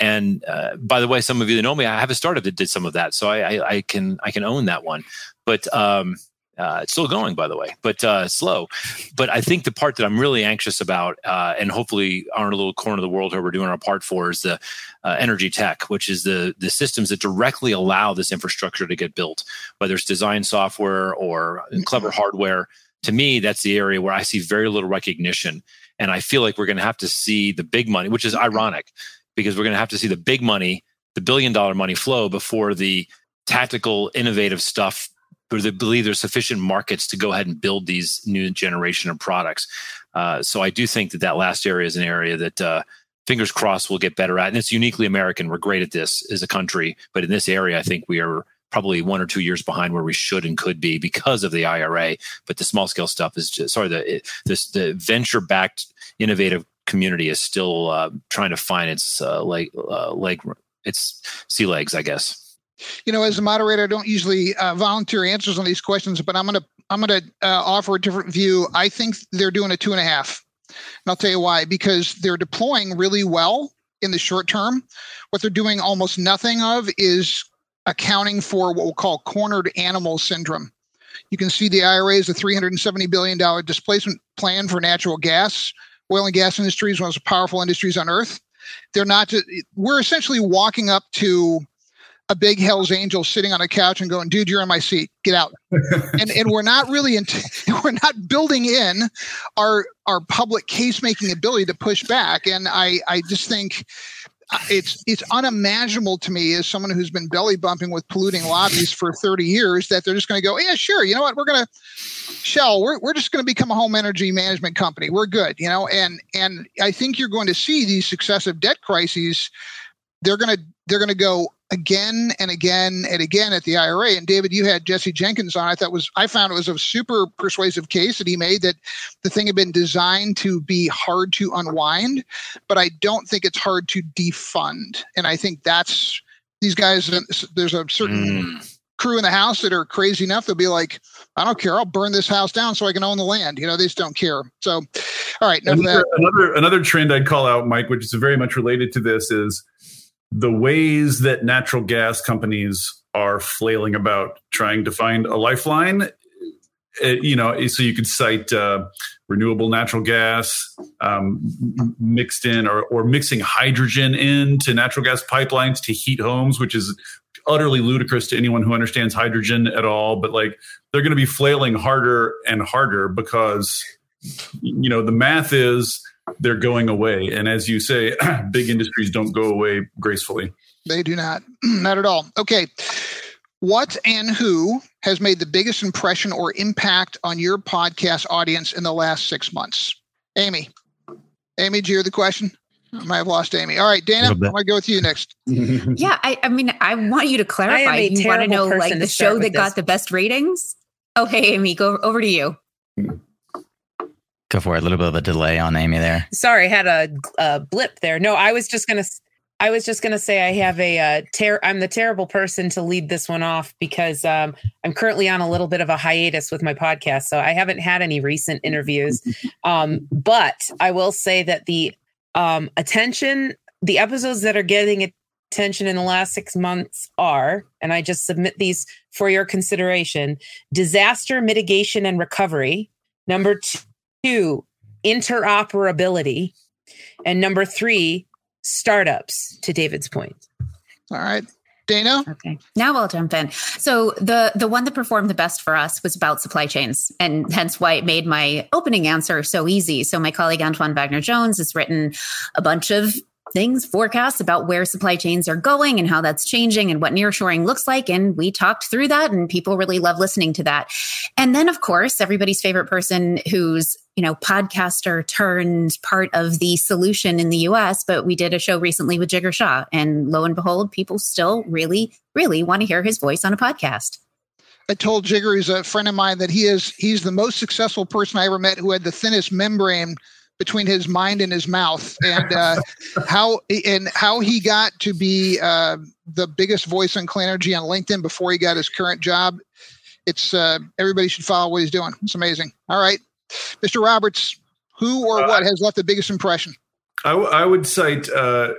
And uh, by the way, some of you that know me, I have a startup that did some of that, so I, I, I can I can own that one. But um, uh, it's still going, by the way, but uh, slow. But I think the part that I'm really anxious about, uh, and hopefully are in a little corner of the world where we're doing our part for, is the uh, energy tech, which is the the systems that directly allow this infrastructure to get built, whether it's design software or clever mm-hmm. hardware. To me, that's the area where I see very little recognition, and I feel like we're going to have to see the big money, which is mm-hmm. ironic, because we're going to have to see the big money, the billion dollar money flow before the tactical, innovative stuff they believe there's sufficient markets to go ahead and build these new generation of products. Uh, so I do think that that last area is an area that uh, fingers crossed we'll get better at, and it's uniquely American. We're great at this as a country, but in this area, I think we are probably one or two years behind where we should and could be because of the IRA. But the small scale stuff is just sorry the the venture backed innovative community is still uh, trying to find its uh, leg uh, leg its sea legs, I guess you know, as a moderator, I don't usually uh, volunteer answers on these questions, but I'm gonna I'm gonna uh, offer a different view. I think they're doing a two and a half, and I'll tell you why. Because they're deploying really well in the short term. What they're doing almost nothing of is accounting for what we'll call cornered animal syndrome. You can see the IRA is a $370 billion displacement plan for natural gas. Oil and gas industry is one of the most powerful industries on earth. They're not, we're essentially walking up to a big Hell's Angel sitting on a couch and going, "Dude, you're in my seat. Get out." and and we're not really in, we're not building in our our public case making ability to push back. And I I just think uh, it's it's unimaginable to me as someone who's been belly bumping with polluting lobbies for 30 years that they're just going to go yeah sure you know what we're going to shell we're, we're just going to become a home energy management company we're good you know and and i think you're going to see these successive debt crises they're going to they're going to go again and again and again at the IRA. And David, you had Jesse Jenkins on. I thought was I found it was a super persuasive case that he made that the thing had been designed to be hard to unwind, but I don't think it's hard to defund. And I think that's these guys. There's a certain. Mm. Crew in the house that are crazy enough, they'll be like, I don't care. I'll burn this house down so I can own the land. You know, they just don't care. So, all right. Another, another, another trend I'd call out, Mike, which is very much related to this, is the ways that natural gas companies are flailing about trying to find a lifeline it, you know, so you could cite uh, renewable natural gas um, mixed in or, or mixing hydrogen into natural gas pipelines to heat homes, which is utterly ludicrous to anyone who understands hydrogen at all. But like they're going to be flailing harder and harder because, you know, the math is they're going away. And as you say, big industries don't go away gracefully. They do not. not at all. Okay. What and who has made the biggest impression or impact on your podcast audience in the last six months? Amy. Amy, do you hear the question? I might have lost Amy. All right, Dana, I'm going to go with you next. yeah, I, I, mean, I want you to clarify. You want to know like the show that got the best ratings? Oh, hey, Amy, go over to you. Go for it. A little bit of a delay on Amy there. Sorry, had a, a blip there. No, I was just going to I was just to say I have a uh, ter- I'm the terrible person to lead this one off because um, I'm currently on a little bit of a hiatus with my podcast, so I haven't had any recent interviews. Um, but I will say that the um, attention, the episodes that are getting attention in the last six months are, and I just submit these for your consideration: disaster mitigation and recovery. Number two, interoperability, and number three startups to David's point. All right. Dana? Okay. Now I'll jump in. So the the one that performed the best for us was about supply chains, and hence why it made my opening answer so easy. So my colleague Antoine Vagneur-Jones has written a bunch of things, forecasts about where supply chains are going and how that's changing and what nearshoring looks like. And we talked through that and people really love listening to that. And then, of course, everybody's favorite person who's, you know, podcaster turned part of the solution in the US. But we did a show recently with Jigar Shah. And lo and behold, people still really, really want to hear his voice on a podcast. I told Jigar, who's a friend of mine, that he is he's the most successful person I ever met who had the thinnest membrane between his mind and his mouth, and uh, how and how he got to be uh, the biggest voice on clean energy on LinkedIn before he got his current job. It's uh, everybody should follow what he's doing. It's amazing. All right, Mr. Roberts, who or uh, what has left the biggest impression? I, w- I would cite uh,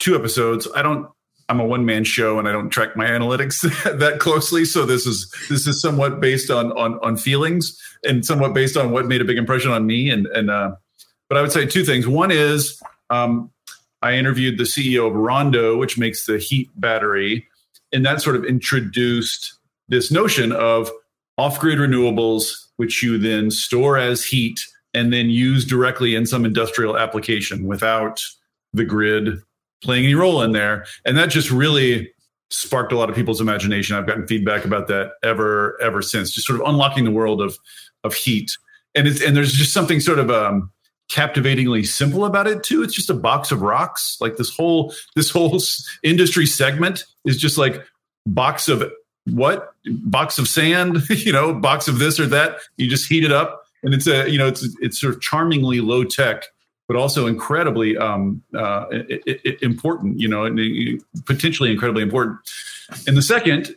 two episodes. I don't I'm a one man show and I don't track my analytics that closely. So this is this is somewhat based on on on feelings and somewhat based on what made a big impression on me. And and uh, but I would say two things. One is um, I interviewed the CEO of Rondo, which makes the heat battery, and that sort of introduced this notion of off grid renewables, which you then store as heat and then use directly in some industrial application without the grid playing any role in there. And that just really sparked a lot of people's imagination. I've gotten feedback about that ever, ever since, just sort of unlocking the world of of heat. And it's and there's just something sort of um, captivatingly simple about it too. It's just a box of rocks. Like this whole this whole industry segment is just like box of what box of sand, you know, box of this or that. You just heat it up, and it's a you know it's it's sort of charmingly low tech, but also incredibly um, uh, important. You know, and potentially incredibly important. And the second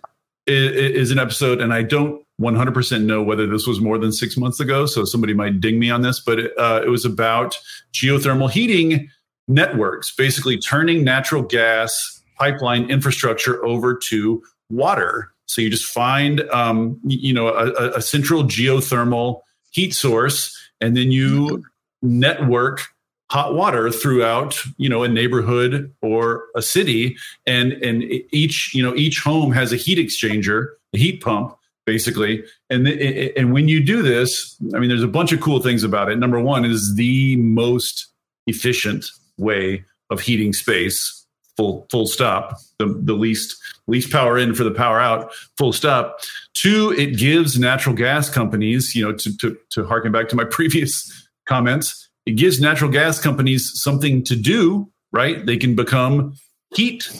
is, is an episode, and I don't 100% know whether this was more than six months ago, so somebody might ding me on this, but it, uh, it was about geothermal heating networks, basically turning natural gas pipeline infrastructure over to water. So you just find, um, you know, a, a, central geothermal heat source, and then you network hot water throughout you know a neighborhood or a city and and each you know each home has a heat exchanger a heat pump basically. And and when you do this, I mean, there's a bunch of cool things about it. Number one is the most efficient way of heating space. Full full stop. The the least least power in for the power out. Full stop. Two, it gives natural gas companies, you know, to to to harken back to my previous comments, it gives natural gas companies something to do. Right? They can become heat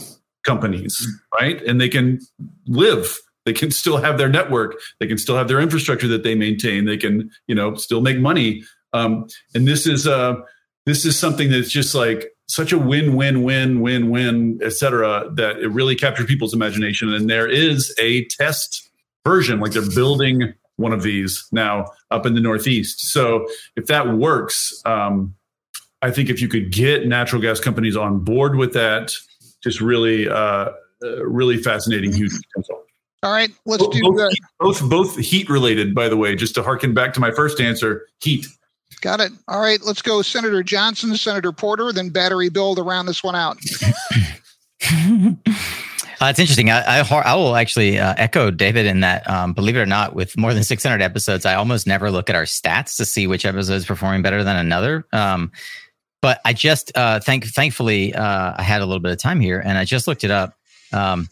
companies, right? And they can live they can still have their network. They can still have their infrastructure that they maintain. They can you know still make money. Um, and this is uh, this is something that's just like such a win win win win win etc that it really captured people's imagination. And there is a test version like they're building one of these now up in the northeast. So if that works um, i think if you could get natural gas companies on board with that just really uh, uh really fascinating huge potential All right, let's both, do both, the. both both heat related, by the way. Just to harken back to my first answer, heat. Got it. All right, let's go Senator Johnson, Senator Porter, then Battery Bill to round this one out. Uh, it's interesting. I, I, I will actually uh, echo David in that, um, believe it or not, with more than 600 episodes, I almost never look at our stats to see which episode is performing better than another. Um, but I just, uh, thank, thankfully, uh, I had a little bit of time here and I just looked it up. Um,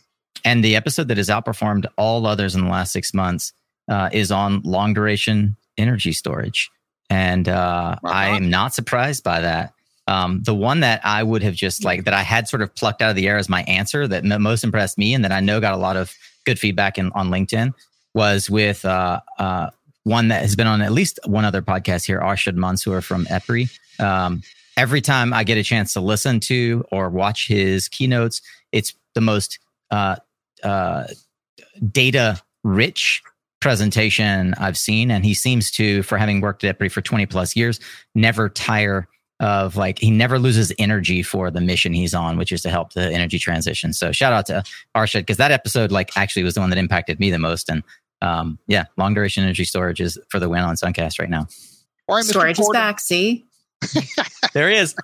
and the episode that has outperformed all others in the last six months uh, is on long duration energy storage. And uh, I am not surprised by that. Um, the one that I would have just like that I had sort of plucked out of the air as my answer that most impressed me and that I know got a lot of good feedback in, on LinkedIn was with uh, uh, one that has been on at least one other podcast here, Arshad Mansoor from EPRI. Um, every time I get a chance to listen to or watch his keynotes, it's the most uh, uh, data rich presentation I've seen. And he seems to, for having worked at EPRI for 20 plus years, never tire of like, he never loses energy for the mission he's on, which is to help the energy transition. So shout out to Arshad, because that episode like actually was the one that impacted me the most. And um, yeah, long duration energy storage is for the win on Suncast right now. All right, Mr. Storage is back. See, There he is.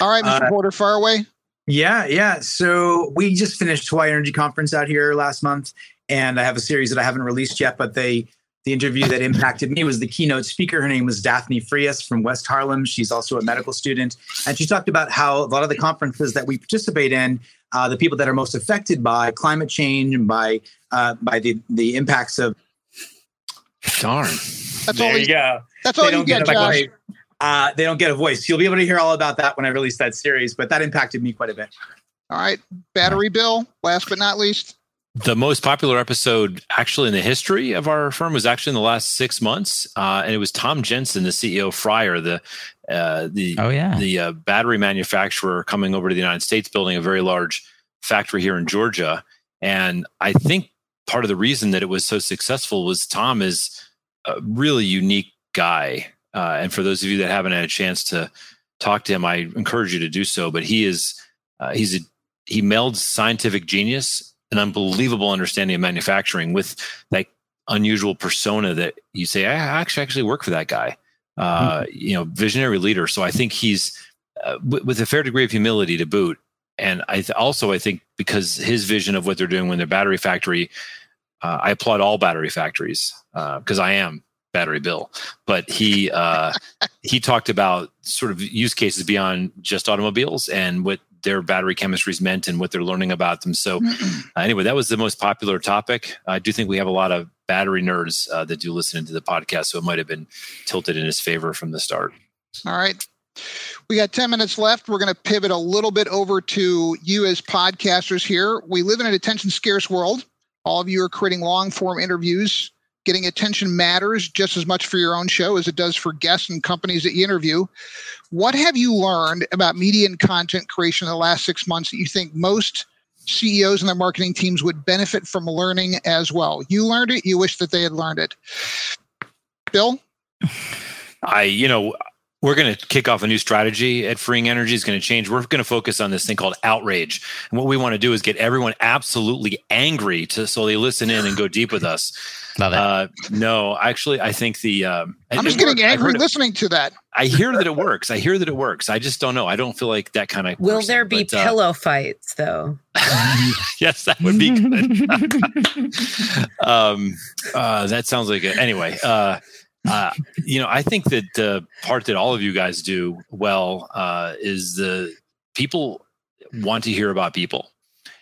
All right, Mr. Uh, Porter, far away. Yeah, yeah. So we just finished Hawaii Energy Conference out here last month, and I have a series that I haven't released yet. But they, the interview that impacted me was the keynote speaker. Her name was Daphne Frias from West Harlem. She's also a medical student, and she talked about how a lot of the conferences that we participate in, uh, the people that are most affected by climate change and by uh, by the the impacts of Darn. That's all. You, go. that's all you get, a Josh. voice. Uh, they don't get a voice. You'll be able to hear all about that when I release that series. But that impacted me quite a bit. All right, Battery Bill. Last but not least. The most popular episode, actually, in the history of our firm, was actually in the last six months, uh, and it was Tom Jensen, the CEO of FREYR, the uh, the Oh yeah. the uh, battery manufacturer coming over to the United States, building a very large factory here in Georgia. And I think part of the reason that it was so successful was Tom is a really unique guy. Uh, and for those of you that haven't had a chance to talk to him, I encourage you to do so. But he is uh, he's a he melds scientific genius, an unbelievable understanding of manufacturing with that unusual persona that you say, I actually actually work for that guy. Uh, you know, visionary leader. So I think he's uh, with, with a fair degree of humility to boot. And I th- also I think because his vision of what they're doing when they're battery factory, uh, I applaud all battery factories because I am battery bill. But he uh, he talked about sort of use cases beyond just automobiles and what their battery chemistries meant and what they're learning about them. So uh, anyway, that was the most popular topic. I do think we have a lot of battery nerds uh, that do listen to the podcast, so it might have been tilted in his favor from the start. All right. We got 10 minutes left. We're going to pivot a little bit over to you as podcasters here. We live in an attention scarce world. All of you are creating long form interviews. Getting attention matters just as much for your own show as it does for guests and companies that you interview. What have you learned about media and content creation in the last six months that you think most CEOs and their marketing teams would benefit from learning as well? You learned it. You wish that they had learned it. Bill? I, you know, we're going to kick off a new strategy at Freeing Energy. is going to change. We're going to focus on this thing called outrage. And what we want to do is get everyone absolutely angry to so they listen in and go deep with us. Love it. Uh, no, actually, I think the um, I'm just getting I've angry heard it- listening to that. I hear that it works. I hear that it works. I just don't know. I don't feel like that kind of. Will person, there be but, uh, pillow fights though? yes, that would be good. um, uh, that sounds like it. Anyway, uh, uh, you know, I think that the part that all of you guys do well uh, is the people want to hear about people.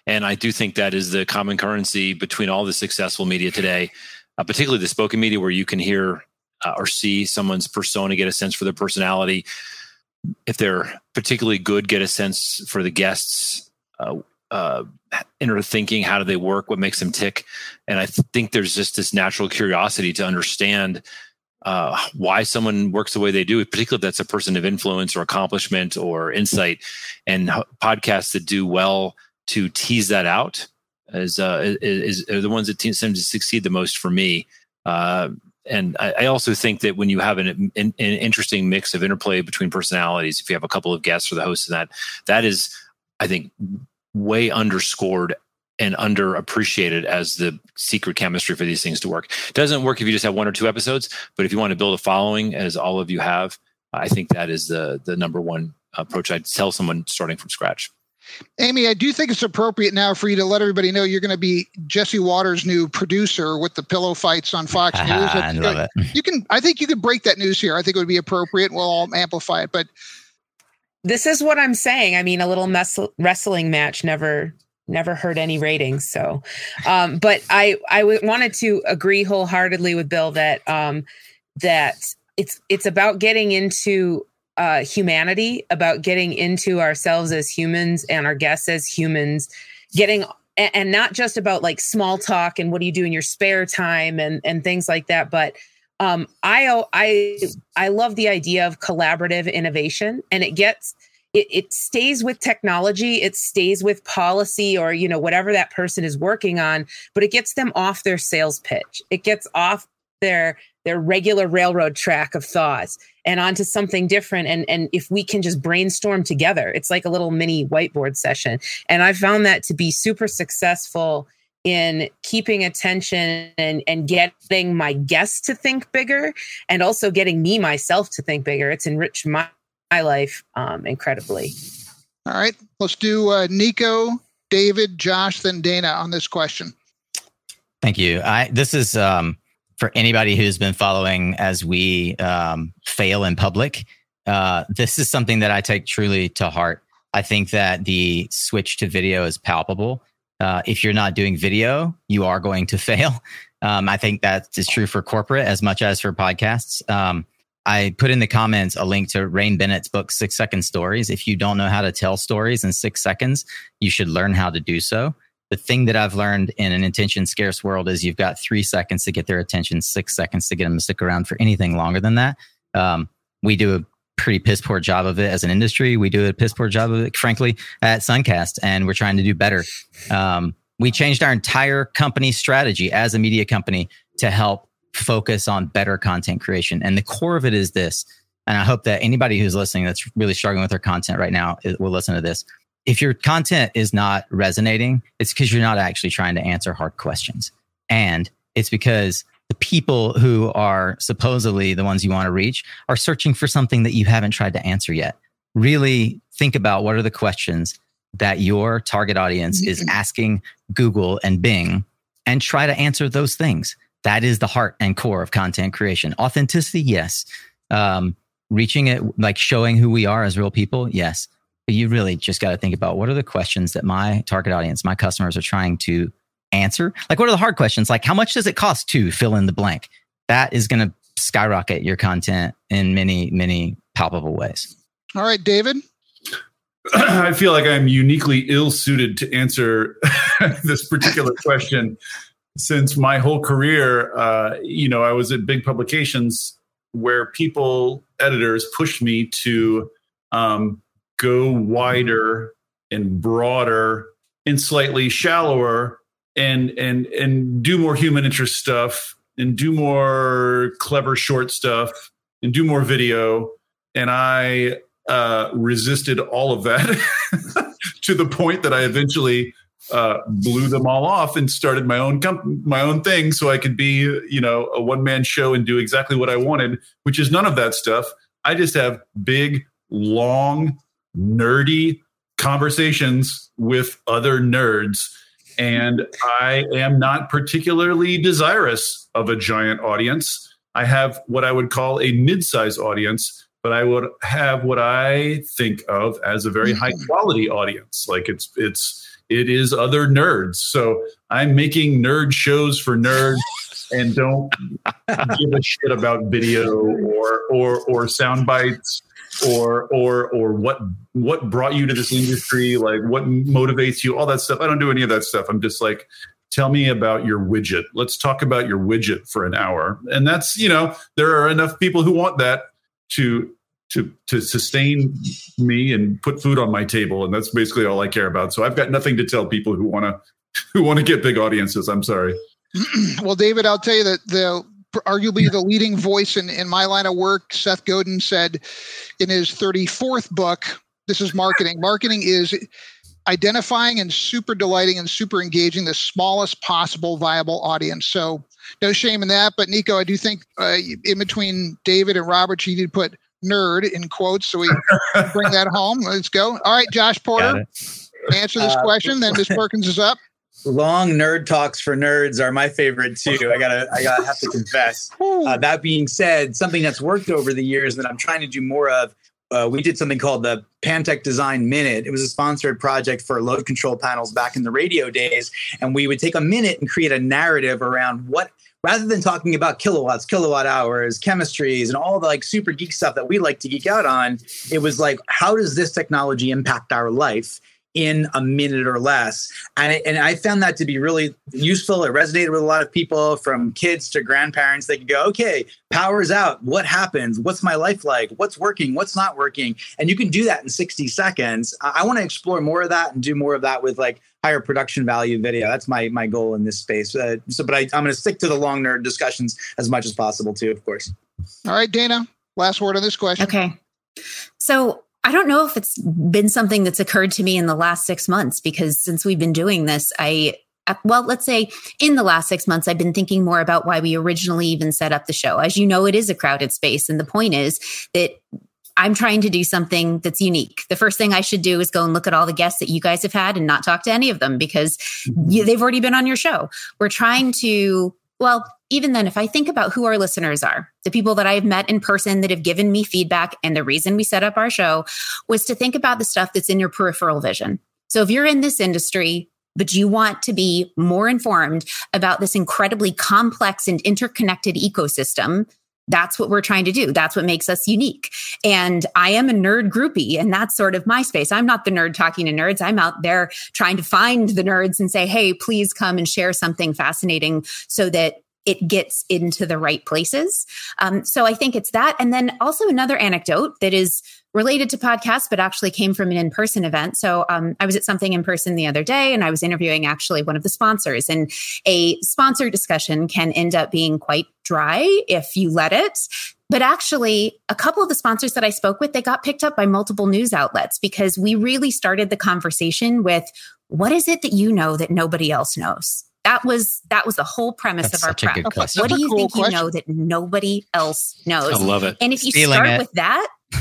And I do think that is the common currency between all the successful media today, uh, particularly the spoken media, where you can hear uh, or see someone's persona, get a sense for their personality. If they're particularly good, get a sense for the guests. Uh, uh, inner thinking how do they work what makes them tick and i th- think there's just this natural curiosity to understand uh, why someone works the way they do particularly if that's a person of influence or accomplishment or insight and podcasts that do well to tease that out is, uh, is, is the ones that seem to succeed the most for me uh, and I, I also think that when you have an, an, an interesting mix of interplay between personalities if you have a couple of guests or the host of that that is i think way underscored and underappreciated as the secret chemistry for these things to work. It doesn't work if you just have one or two episodes, but if you want to build a following, as all of you have, I think that is the the number one approach I'd tell someone starting from scratch. Amy, I do think it's appropriate now for you to let everybody know you're going to be Jesse Watters' new producer with the pillow fights on Fox News. I love it. You can, I think you could break that news here. I think it would be appropriate. We'll all amplify it. But this is what I'm saying. I mean, a little mess- wrestling match never never hurt any ratings. So, um, but I I w- wanted to agree wholeheartedly with Bill that um, that it's it's about getting into uh, humanity, about getting into ourselves as humans and our guests as humans, getting and, not just about like small talk and what do you do in your spare time and and things like that, but um, I I I love the idea of collaborative innovation, and it gets it, it stays with technology, it stays with policy, or you know whatever that person is working on, but it gets them off their sales pitch. It gets off their their regular railroad track of thoughts and onto something different and and if we can just brainstorm together. It's like a little mini whiteboard session. And i found that to be super successful in keeping attention and and getting my guests to think bigger and also getting me myself to think bigger. It's enriched my, my life um, incredibly. All right. Let's do uh, nico david josh then dana on this question. Thank you. I this is um, for anybody who's been following as we um, fail in public. Uh, this is something that I take truly to heart. I think that the switch to video is palpable. Uh, if you're not doing video, you are going to fail. Um, I think that is true for corporate as much as for podcasts. Um, I put in the comments a link to Rain Bennett's book, Six Second Stories. If you don't know how to tell stories in six seconds, you should learn how to do so the thing that I've learned in an attention scarce world is you've got three seconds to get their attention, six seconds to get them to stick around for anything longer than that. Um, we do a pretty piss poor job of it as an industry. We do a piss poor job of it, frankly, at Suncast, and we're trying to do better. Um, we changed our entire company strategy as a media company to help focus on better content creation. And the core of it is this. And I hope that anybody who's listening that's really struggling with their content right now will listen to this if your content is not resonating, it's because you're not actually trying to answer hard questions. And it's because the people who are supposedly the ones you want to reach are searching for something that you haven't tried to answer yet. Really think about what are the questions that your target audience is mm-hmm. asking Google and Bing and try to answer those things. That is the heart and core of content creation. Authenticity, yes. Um, reaching it, like showing who we are as real people, yes but you really just got to think about what are the questions that my target audience, my customers are trying to answer? Like, what are the hard questions? Like, how much does it cost to fill in the blank? That is going to skyrocket your content in many, many palpable ways. All right, David. I feel like I'm uniquely ill suited to answer this particular question since my whole career, uh, you know, I was at big publications where people, editors pushed me to um, go wider and broader and slightly shallower and and and do more human interest stuff and do more clever short stuff and do more video. And i uh, resisted all of that to the point that i eventually uh, blew them all off and started my own comp- my own thing so i could be you know a one man show and do exactly what i wanted which is none of that stuff. I just have big long nerdy conversations with other nerds. And I am not particularly desirous of a giant audience. I have what I would call a mid size audience, but I would have what I think of as a very high mm-hmm. quality audience. Like it's, it's, it is other nerds. So I'm making nerd shows for nerds and don't give a shit about video or, or, or sound bites or or or what what brought you to this industry? Like what motivates you? All that stuff. I don't do any of that stuff. I'm just like tell me about your widget. Let's talk about your widget for an hour. And that's you know there are enough people who want that to to to sustain me and put food on my table. And that's basically all i care about. So i've got nothing to tell people who want to who want to get big audiences. I'm sorry. Well david i'll tell you that the arguably the leading voice in, in my line of work. Seth Godin said in his 34th book, this is marketing. Marketing is identifying and super delighting and super engaging the smallest possible viable audience. So no shame in that. But Nico, I do think uh, in between David and Robert, you need to put nerd in quotes so we bring that home. Let's go. All right, Josh Porter, answer this Uh, question. Then Miss Perkins is up. Long nerd talks for nerds are my favorite too. I gotta, I gotta have to confess. Uh, that being said, something that's worked over the years that I'm trying to do more of. Uh, we did something called the Pantech Design Minute. It was a sponsored project for load control panels back in the radio days, and we would take a minute and create a narrative around what, rather than talking about kilowatts, kilowatt hours, chemistries, and all the like super geek stuff that we like to geek out on. It was like, how does this technology impact our life? In a minute or less. And, it, and I found that to be really useful. It resonated with a lot of people from kids to grandparents. They could go, okay, power's out. What happens? What's my life like? What's working? What's not working? And you can do that in 60 seconds. I, I want to explore more of that and do more of that with like higher production value video. That's my my goal in this space. Uh, so, but I, I'm going to stick to the long nerd discussions as much as possible too, of course. All right, Dana, last word on this question. Okay. So I don't know if it's been something that's occurred to me in the last six months because since we've been doing this, I, uh, well, let's say in the last six months, I've been thinking more about why we originally even set up the show. As you know, it is a crowded space. And the point is that I'm trying to do something that's unique. The first thing I should do is go and look at all the guests that you guys have had and not talk to any of them because you, they've already been on your show. We're trying to, well, even then, if I think about who our listeners are, the people that I've met in person that have given me feedback, and the reason we set up our show was to think about the stuff that's in your peripheral vision. So if you're in this industry, but you want to be more informed about this incredibly complex and interconnected ecosystem, that's what we're trying to do. That's what makes us unique. And I am a nerd groupie, and that's sort of my space. I'm not the nerd talking to nerds. I'm out there trying to find the nerds and say, hey, please come and share something fascinating so that it gets into the right places. Um, so I think it's that. And then also another anecdote that is related to podcasts, but actually came from an in person event. So um, I was at something in person the other day and I was interviewing actually one of the sponsors. And a sponsor discussion can end up being quite dry if you let it. But actually, a couple of the sponsors that I spoke with, they got picked up by multiple news outlets because we really started the conversation with what is it that you know that nobody else knows? That was that was the whole premise That's of our such a prep. good question. What do you cool think question. you know that nobody else knows? I love it. And if you Stealing start it. with that,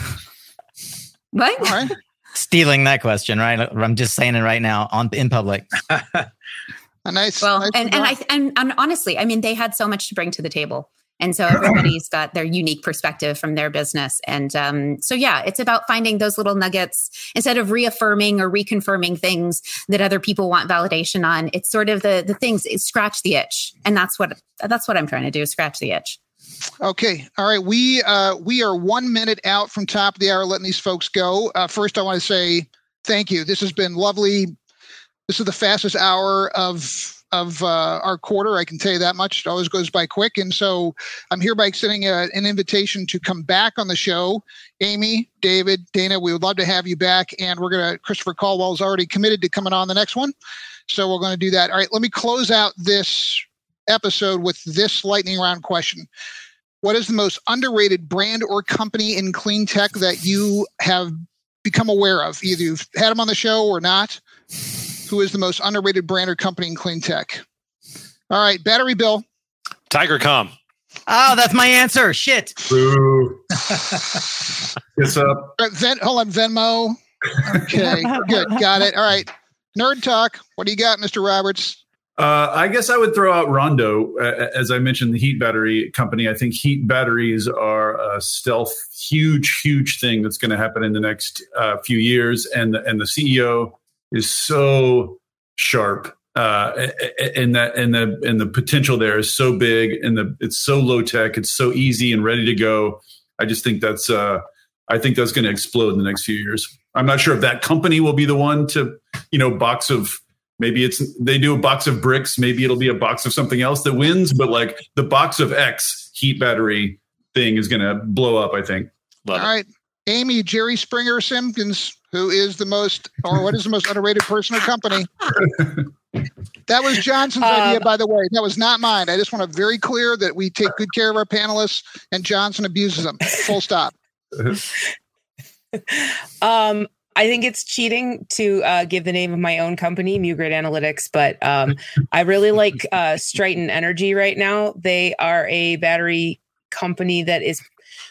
what? All right. Stealing that question, right? I'm just saying it right now on in public. A nice. Well, nice and and I and, and honestly, I mean, they had so much to bring to the table, and so everybody's got their unique perspective from their business, and um, so yeah, it's about finding those little nuggets instead of reaffirming or reconfirming things that other people want validation on. It's sort of the the things scratch the itch, and that's what that's what I'm trying to do: scratch the itch. Okay. All right. We uh, we are one minute out from top of the hour, letting these folks go. Uh, first, I want to say thank you. This has been lovely. This is the fastest hour of of uh, our quarter. I can tell you that much. It always goes by quick, and so I'm hereby extending a, an invitation to come back on the show. Amy, David, Dana, we would love to have you back, and we're gonna. Christopher Caldwell is already committed to coming on the next one, so we're going to do that. All right. Let me close out this episode with this lightning round question. What is the most underrated brand or company in clean tech that you have become aware of? Either you've had them on the show or not. Who is the most underrated brand or company in clean tech? All right, battery bill. TigerComm. Oh, that's my answer. Shit. Boo. It's up. Uh, Ven- hold on, Venmo. Okay, good, got it. All right, nerd talk. What do you got, Mr. Roberts? Uh, I guess I would throw out Rondo, uh, as I mentioned, the heat battery company. I think heat batteries are a stealth, huge, huge thing that's going to happen in the next uh, few years, and and the CEO is so sharp, uh, and that and the and the potential there is so big, and the it's so low tech, it's so easy and ready to go. I just think that's uh, I think that's going to explode in the next few years. I'm not sure if that company will be the one to, you know, box of maybe it's they do a box of bricks maybe it'll be a box of something else that wins but like the box of x heat battery thing is going to blow up i think Love All it. right, Amy, Jerry Springer Simpkins. Who is the most, or what is the most underrated person or company? That was Johnson's idea, Um, by the way. That was not mine. I just want to very clear that we take good care of our panelists, and Johnson abuses them. Full stop. Um, I think it's cheating to uh, give the name of my own company, MuGrid Analytics, but um, I really like uh, Energy right now. They are a battery company that is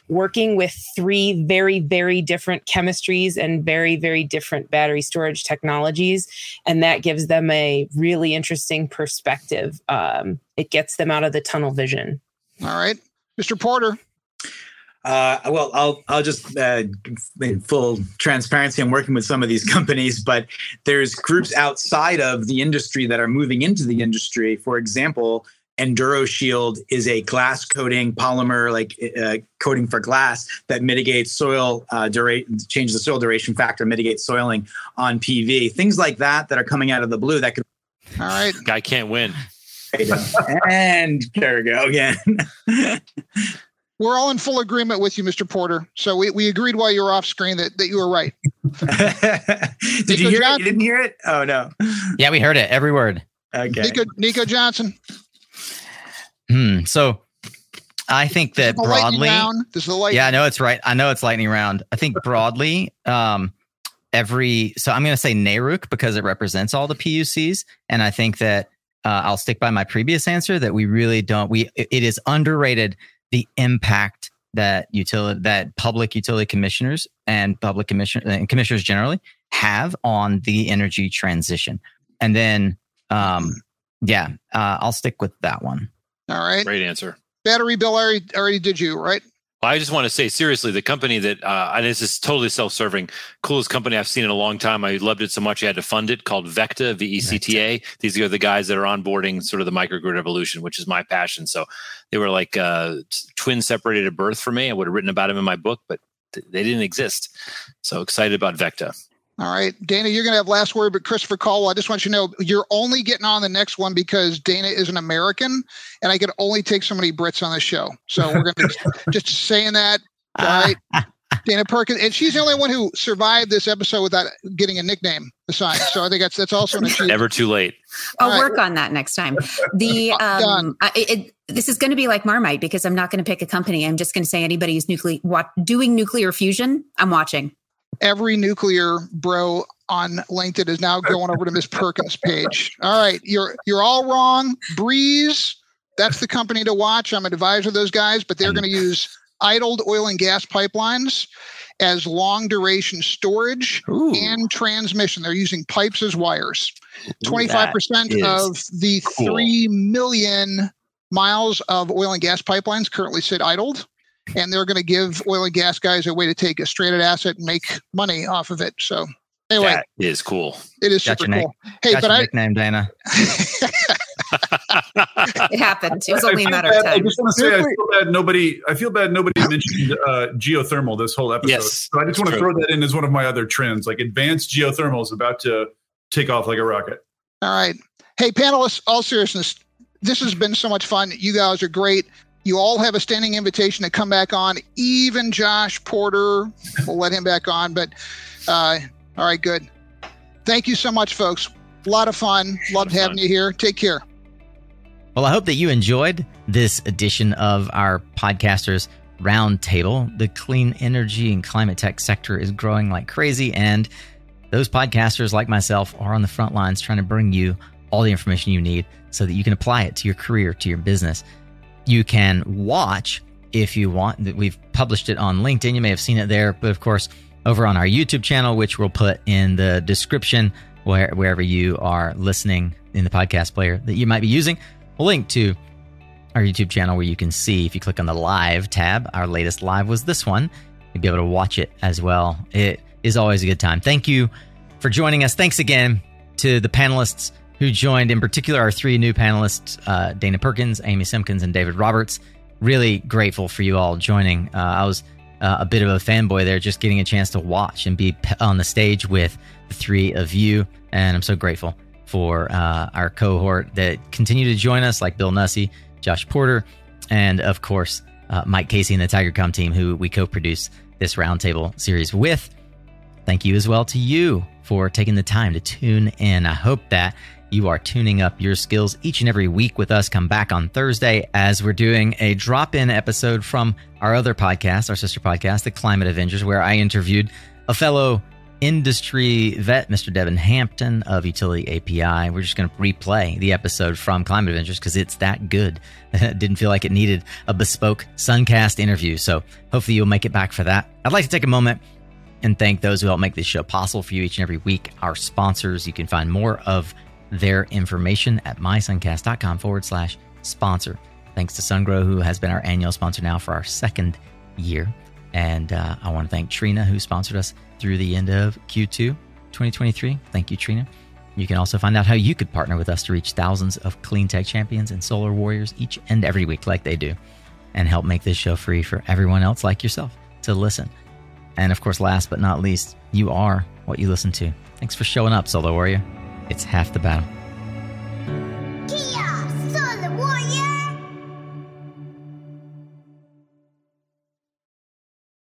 working with three very, very different chemistries and very, very different battery storage technologies. And that gives them a really interesting perspective. Um, it gets them out of the tunnel vision. All right. Mr. Porter. Uh, well, I'll I'll just uh, in full transparency. I'm working with some of these companies, but there's groups outside of the industry that are moving into the industry. For example, EnduroShield is a glass coating polymer, like uh, coating for glass that mitigates soil uh, duration, changes the soil duration factor, mitigates soiling on PV. Things like that that are coming out of the blue that could. All right, guy can't win. and there we go again. We're all in full agreement with you, Mr. Porter. So we, we agreed while you were off screen that, that you were right. Did Nico you hear Johnson? it? You didn't hear it? Oh no. Yeah, we heard it. Every word. Okay. Nico, Nico Johnson. Hmm. So I think that broadly, this is. Yeah, I know it's right. I know it's lightning round. I think broadly, um, every so I'm going to say NARUC because it represents all the PUCs, and I think that uh, I'll stick by my previous answer that we really don't. We it is underrated the impact that utility that public utility commissioners and public commission and commissioners generally have on the energy transition. And then, um, yeah, uh, I'll stick with that one. All right. Great answer. Battery bill already, already did you, right? I just want to say seriously, the company that uh, and this is totally self-serving, coolest company I've seen in a long time. I loved it so much I had to fund it. Called Vecta, V E C T A. These are the guys that are onboarding sort of the microgrid evolution, which is my passion. So they were like uh, twin separated at birth for me. I would have written about them in my book, but th- they didn't exist. So excited about Vecta. All right, Dana, you're going to have last word, but Christopher Caldwell, I just want you to know you're only getting on the next one because Dana is an American, and I can only take so many Brits on the show. So we're going to just saying that. All right, Dana Perkins, and she's the only one who survived this episode without getting a nickname assigned. So I think that's that's also an achievement. Never too late. I'll right. work on that next time. The um, I, it, this is going to be like Marmite because I'm not going to pick a company. I'm just going to say anybody who's nuclear what, doing nuclear fusion. I'm watching every nuclear bro on LinkedIn is now going over to Miss Perkins' page. All right, you're you're all wrong. Breeze, that's the company to watch. I'm an advisor of those guys, but they're going to use idled oil and gas pipelines as long duration storage Ooh. and transmission. They're using pipes as wires. 25% of the cool. 3 million miles of oil and gas pipelines currently sit idled and they're going to give oil and gas guys a way to take a stranded asset and make money off of it. So anyway, that is cool. It is super cool. Hey, but I nickname Dana. it happened. It was only a matter bad, of time. I just want to say, I feel bad nobody. I feel bad nobody mentioned uh, geothermal this whole episode. Yes, so I just want to throw that in as one of my other trends. Like advanced geothermal is about to take off like a rocket. All right. Hey, panelists, all seriousness, this has been so much fun. You guys are great. You all have a standing invitation to come back on. Even Josh Porter, we'll let him back on. But uh, all right, good. Thank you so much, folks. A lot of fun. Loved having fun. you here. Take care. Well, I hope that you enjoyed this edition of our podcasters roundtable. The clean energy and climate tech sector is growing like crazy, and those podcasters like myself are on the front lines trying to bring you all the information you need so that you can apply it to your career, to your business you can watch if you want. We've published it on LinkedIn. You may have seen it there, but of course, over on our YouTube channel, which we'll put in the description where, wherever you are listening in the podcast player that you might be using, a link to our YouTube channel where you can see if you click on the live tab. Our latest live was this one. You'll be able to watch it as well. It is always a good time. Thank you for joining us. Thanks again to the panelists who joined, in particular, our three new panelists, uh, Dana Perkins, Amy Simpkins, and David Roberts. Really grateful for you all joining. Uh, I was uh, a bit of a fanboy there, just getting a chance to watch and be on the stage with the three of you. And I'm so grateful for uh, our cohort that continue to join us, like Bill Nussey, Josh Porter, and of course, uh, Mike Casey and the TigerComm team, who we co produce this roundtable series with. Thank you as well to you for taking the time to tune in. I hope that you are tuning up your skills each and every week with us. Come back on Thursday as we're doing a drop in episode from our other podcast, our sister podcast, The Climate Avengers, where I interviewed a fellow industry vet, Mr. Devin Hampton of UtilityAPI. We're just going to replay the episode from Climate Adventures because it's that good. Didn't feel like it needed a bespoke Suncast interview. So hopefully you'll make it back for that. I'd like to take a moment and thank those who help make this show possible for you each and every week. Our sponsors, you can find more of their information at mysuncast.com forward slash sponsor. Thanks to SunGrow, who has been our annual sponsor now for our second year. And uh, I want to thank Trina, who sponsored us through the end of Q2 2023. Thank you, Trina. You can also find out how you could partner with us to reach thousands of clean tech champions and solar warriors each and every week, like they do, and help make this show free for everyone else like yourself to listen. And of course, last but not least, you are what you listen to. Thanks for showing up, Solar Warrior. It's half the battle.